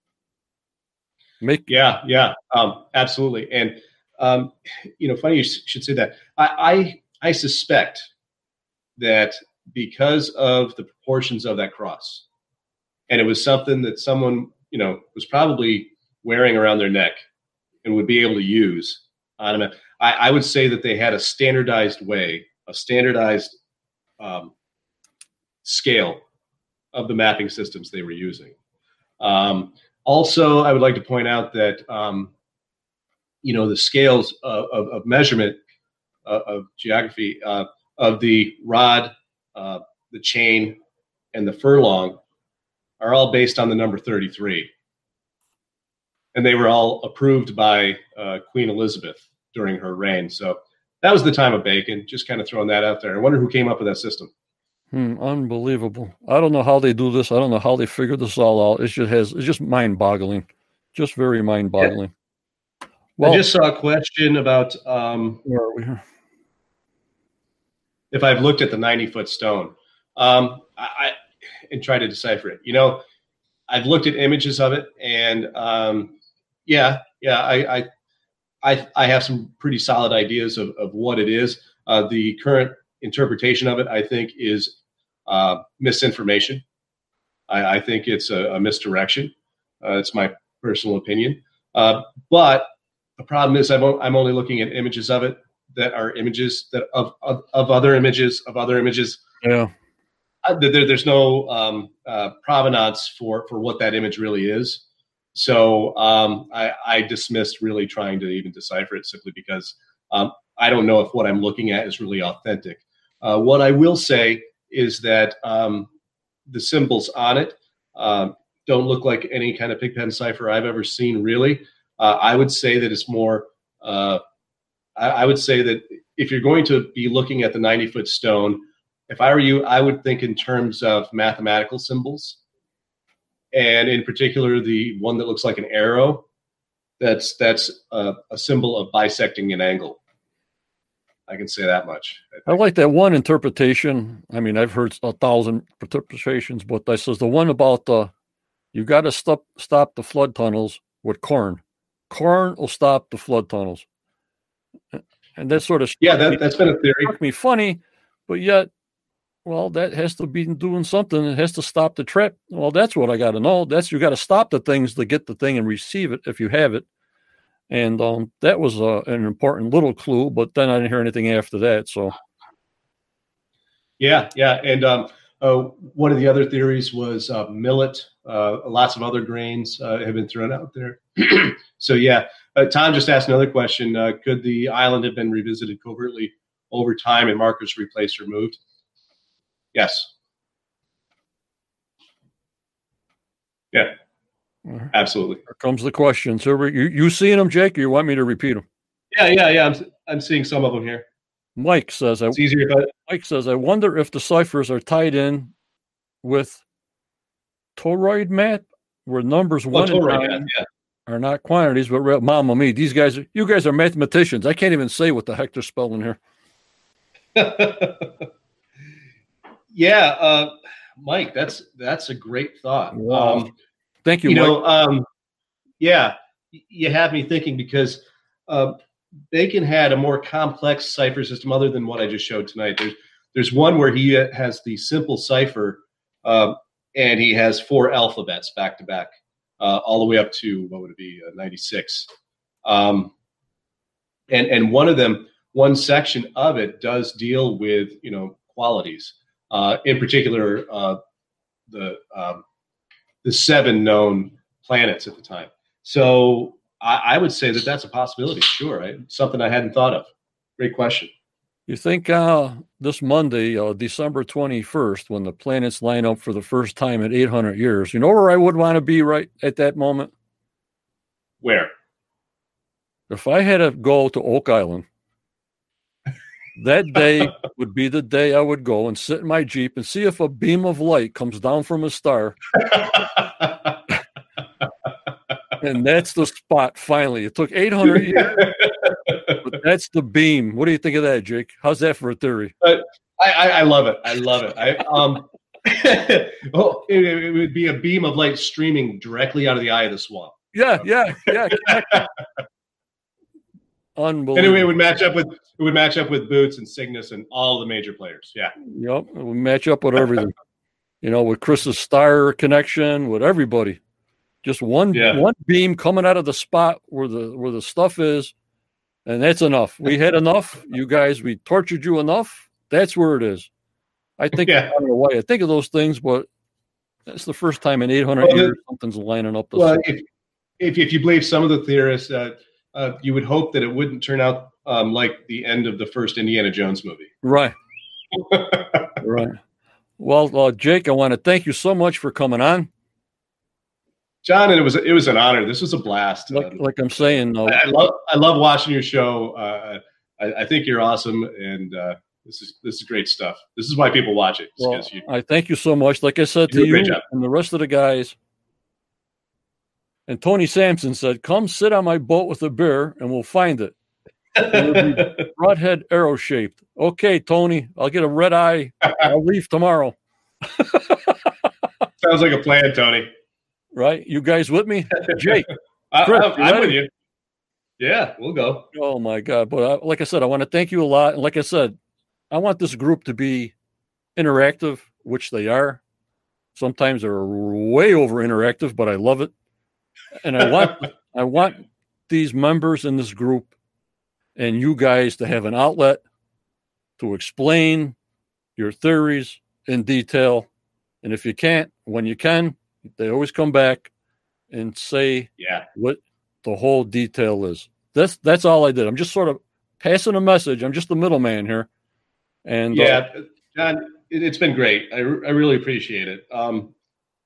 Speaker 1: Make
Speaker 3: Yeah, yeah, um, absolutely. And um, you know, funny you should say that. I, I I suspect that because of the proportions of that cross, and it was something that someone you know was probably wearing around their neck and would be able to use on a. I, I would say that they had a standardized way, a standardized um, scale of the mapping systems they were using. Um, also, I would like to point out that um, you know the scales of, of, of measurement uh, of geography uh, of the rod, uh, the chain, and the furlong are all based on the number 33. And they were all approved by uh, Queen Elizabeth during her reign. So that was the time of bacon. Just kind of throwing that out there. I wonder who came up with that system.
Speaker 1: Hmm, unbelievable. I don't know how they do this. I don't know how they figured this all out. It just has it's just mind boggling. Just very mind boggling.
Speaker 3: Yeah. Well, I just saw a question about um,
Speaker 1: where are we here?
Speaker 3: if I've looked at the 90 foot stone um, I, and try to decipher it. You know, I've looked at images of it and um, yeah, yeah, I, I, I, I, have some pretty solid ideas of, of what it is. Uh, the current interpretation of it, I think, is uh, misinformation. I, I, think it's a, a misdirection. Uh, it's my personal opinion. Uh, but the problem is, I'm, I'm only looking at images of it that are images that of of, of other images of other images.
Speaker 1: Yeah.
Speaker 3: Uh, there, there's no um, uh, provenance for for what that image really is. So um, I, I, dismissed really trying to even decipher it simply because um, I don't know if what I'm looking at is really authentic. Uh, what I will say is that um, the symbols on it uh, don't look like any kind of pigpen cipher I've ever seen, really. Uh, I would say that it's more, uh, I, I, would say that if you're going to be looking at the 90 foot stone, if I were you, I would think in terms of mathematical symbols. And in particular, the one that looks like an arrow, that's that's a, a symbol of bisecting an angle. I can say that much.
Speaker 1: I, I, like that one interpretation. I mean, I've heard a thousand interpretations, but that says the one about the you got to stop stop the flood tunnels with corn. Corn will stop the flood tunnels, and that sort of
Speaker 3: yeah, that, has been a theory.
Speaker 1: Struck me funny, but yet, well, that has to be doing something. It has to stop the trap. Well, that's what I got to know. That's you got to stop the things to get the thing and receive it if you have it. And um, that was uh, an important little clue, but then I didn't hear anything after that. So,
Speaker 3: yeah, yeah. And um, uh, one of the other theories was uh, millet. Uh, lots of other grains uh, have been thrown out there. so, yeah. Tom just asked another question Could the island have been revisited covertly over time and markers replaced or moved? Yes. Yeah. Absolutely.
Speaker 1: Here comes the question. So you you seeing them, Jake? Or you want me to repeat them?
Speaker 3: Yeah, yeah, yeah. I'm I'm seeing some of them here.
Speaker 1: Mike says,
Speaker 3: "It's easier." But
Speaker 1: Mike says, "I wonder if the ciphers are tied in with toroid map, where numbers oh, one and nine yeah. are not quantities, but real, mama me, these guys, are, you guys are mathematicians. I can't even say what the heck they're spelling here."
Speaker 3: yeah, uh, Mike, that's that's a great thought. Wow. Um,
Speaker 1: Thank you.
Speaker 3: You Mike. know, um, yeah, you have me thinking because uh, Bacon had a more complex cipher system other than what I just showed tonight. There's there's one where he has the simple cipher, uh, and he has four alphabets back to back, uh, all the way up to what would it be, uh, 96. Um, and and one of them, one section of it does deal with you know qualities. Uh, in particular, uh, the um, the seven known planets at the time. So I, I would say that that's a possibility. Sure, I, something I hadn't thought of. Great question.
Speaker 1: You think uh, this Monday, uh, December 21st, when the planets line up for the first time in 800 years, you know where I would want to be right at that moment?
Speaker 3: Where?
Speaker 1: If I had to go to Oak Island, that day would be the day I would go and sit in my Jeep and see if a beam of light comes down from a star. and that's the spot finally. It took 800 years, but that's the beam. What do you think of that, Jake? How's that for a theory?
Speaker 3: Uh, I, I, I, love it. I love it. I, um, oh, it, it, would be a beam of light streaming directly out of the eye of the swamp.
Speaker 1: Yeah, yeah, yeah. Unbelievable.
Speaker 3: Anyway, it would match up with it would match up with Boots and Cygnus and all the major players. Yeah.
Speaker 1: Yep. It would match up with everything. you know, with Chris's star connection, with everybody. Just one yeah. one beam coming out of the spot where the where the stuff is, and that's enough. We had enough. You guys, we tortured you enough. That's where it is. I think yeah. I don't know why I think of those things, but that's the first time in 800 well, years something's lining up.
Speaker 3: well, if, if, if you believe some of the theorists, uh, uh, you would hope that it wouldn't turn out um, like the end of the first Indiana Jones movie.
Speaker 1: Right. right. Well, uh, Jake, I want to thank you so much for coming on.
Speaker 3: John, it was it was an honor. This was a blast.
Speaker 1: Like, um, like I'm saying, uh,
Speaker 3: I, I, love I love watching your show. Uh, I, I, think you're awesome, and uh, this is this is great stuff. This is why people watch it.
Speaker 1: Well,
Speaker 3: you,
Speaker 1: I thank you so much. Like I said to you and the rest of the guys, and Tony Sampson said, "Come sit on my boat with a beer, and we'll find it." broadhead arrow shaped. Okay, Tony, I'll get a red eye. I'll leave tomorrow.
Speaker 3: Sounds like a plan, Tony.
Speaker 1: Right? You guys with me? Jake.
Speaker 3: Chris, I, am with you. Yeah, we'll go.
Speaker 1: Oh my God! But uh, like I said, I want to thank you a lot. And like I said, I want this group to be interactive, which they are. Sometimes they're way over interactive, but I love it. And I want I want these members in this group and you guys to have an outlet to explain your theories in detail. And if you can't, when you can, they always come back and say
Speaker 3: yeah.
Speaker 1: what the whole detail is. That's that's all I did. I'm just sort of passing a message. I'm just the middleman here. And
Speaker 3: yeah, uh, John, it, has been great. I, I really appreciate it. Um,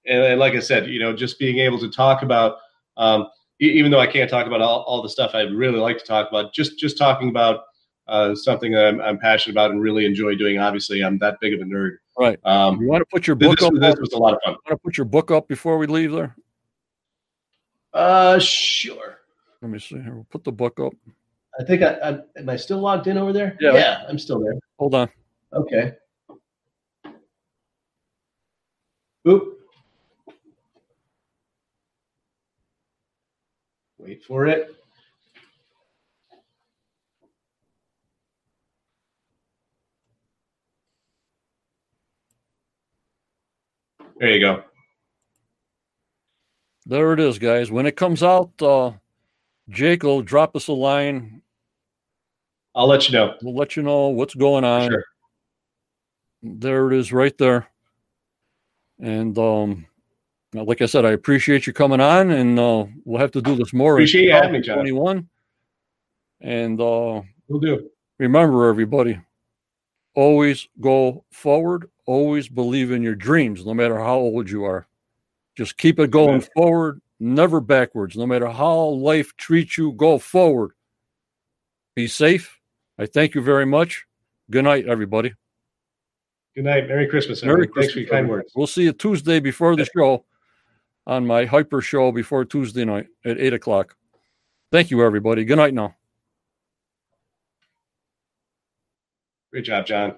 Speaker 3: and, and, like I said, you know, just being able to talk about um, even though I can't talk about all, all the stuff I'd really like to talk about, just just talking about uh, something that I'm, I'm, passionate about and really enjoy doing. Obviously, I'm that big of a nerd.
Speaker 1: Right. Um, you want to put your book
Speaker 3: this,
Speaker 1: up?
Speaker 3: This was a lot of fun.
Speaker 1: You Want to put your book up before we leave there?
Speaker 3: Uh, sure.
Speaker 1: Let me see here. We'll put the book up.
Speaker 3: I think I, I am I still logged in over there?
Speaker 1: Yeah.
Speaker 3: Yeah, I'm still there.
Speaker 1: Hold on.
Speaker 3: Okay. Oop. Wait for it. There you go.
Speaker 1: There it is, guys. When it comes out, uh, Jake will drop us a line.
Speaker 3: I'll let you know.
Speaker 1: We'll let you know what's going on.
Speaker 3: Sure.
Speaker 1: There it is, right there. And um, like I said, I appreciate you coming on, and uh, we'll have to do this more.
Speaker 3: Appreciate you having me, John.
Speaker 1: Twenty-one, and uh,
Speaker 3: we'll do.
Speaker 1: Remember, everybody, always go forward. Always believe in your dreams, no matter how old you are. Just keep it going Amen. forward, never backwards. No matter how life treats you, go forward. Be safe. I thank you very much. Good night, everybody.
Speaker 3: Good night. Merry Christmas. Merry Christmas. Thanks for your kind words.
Speaker 1: We'll see you Tuesday before the show on my hyper show before Tuesday night at eight o'clock. Thank you, everybody. Good night now.
Speaker 3: Great job, John.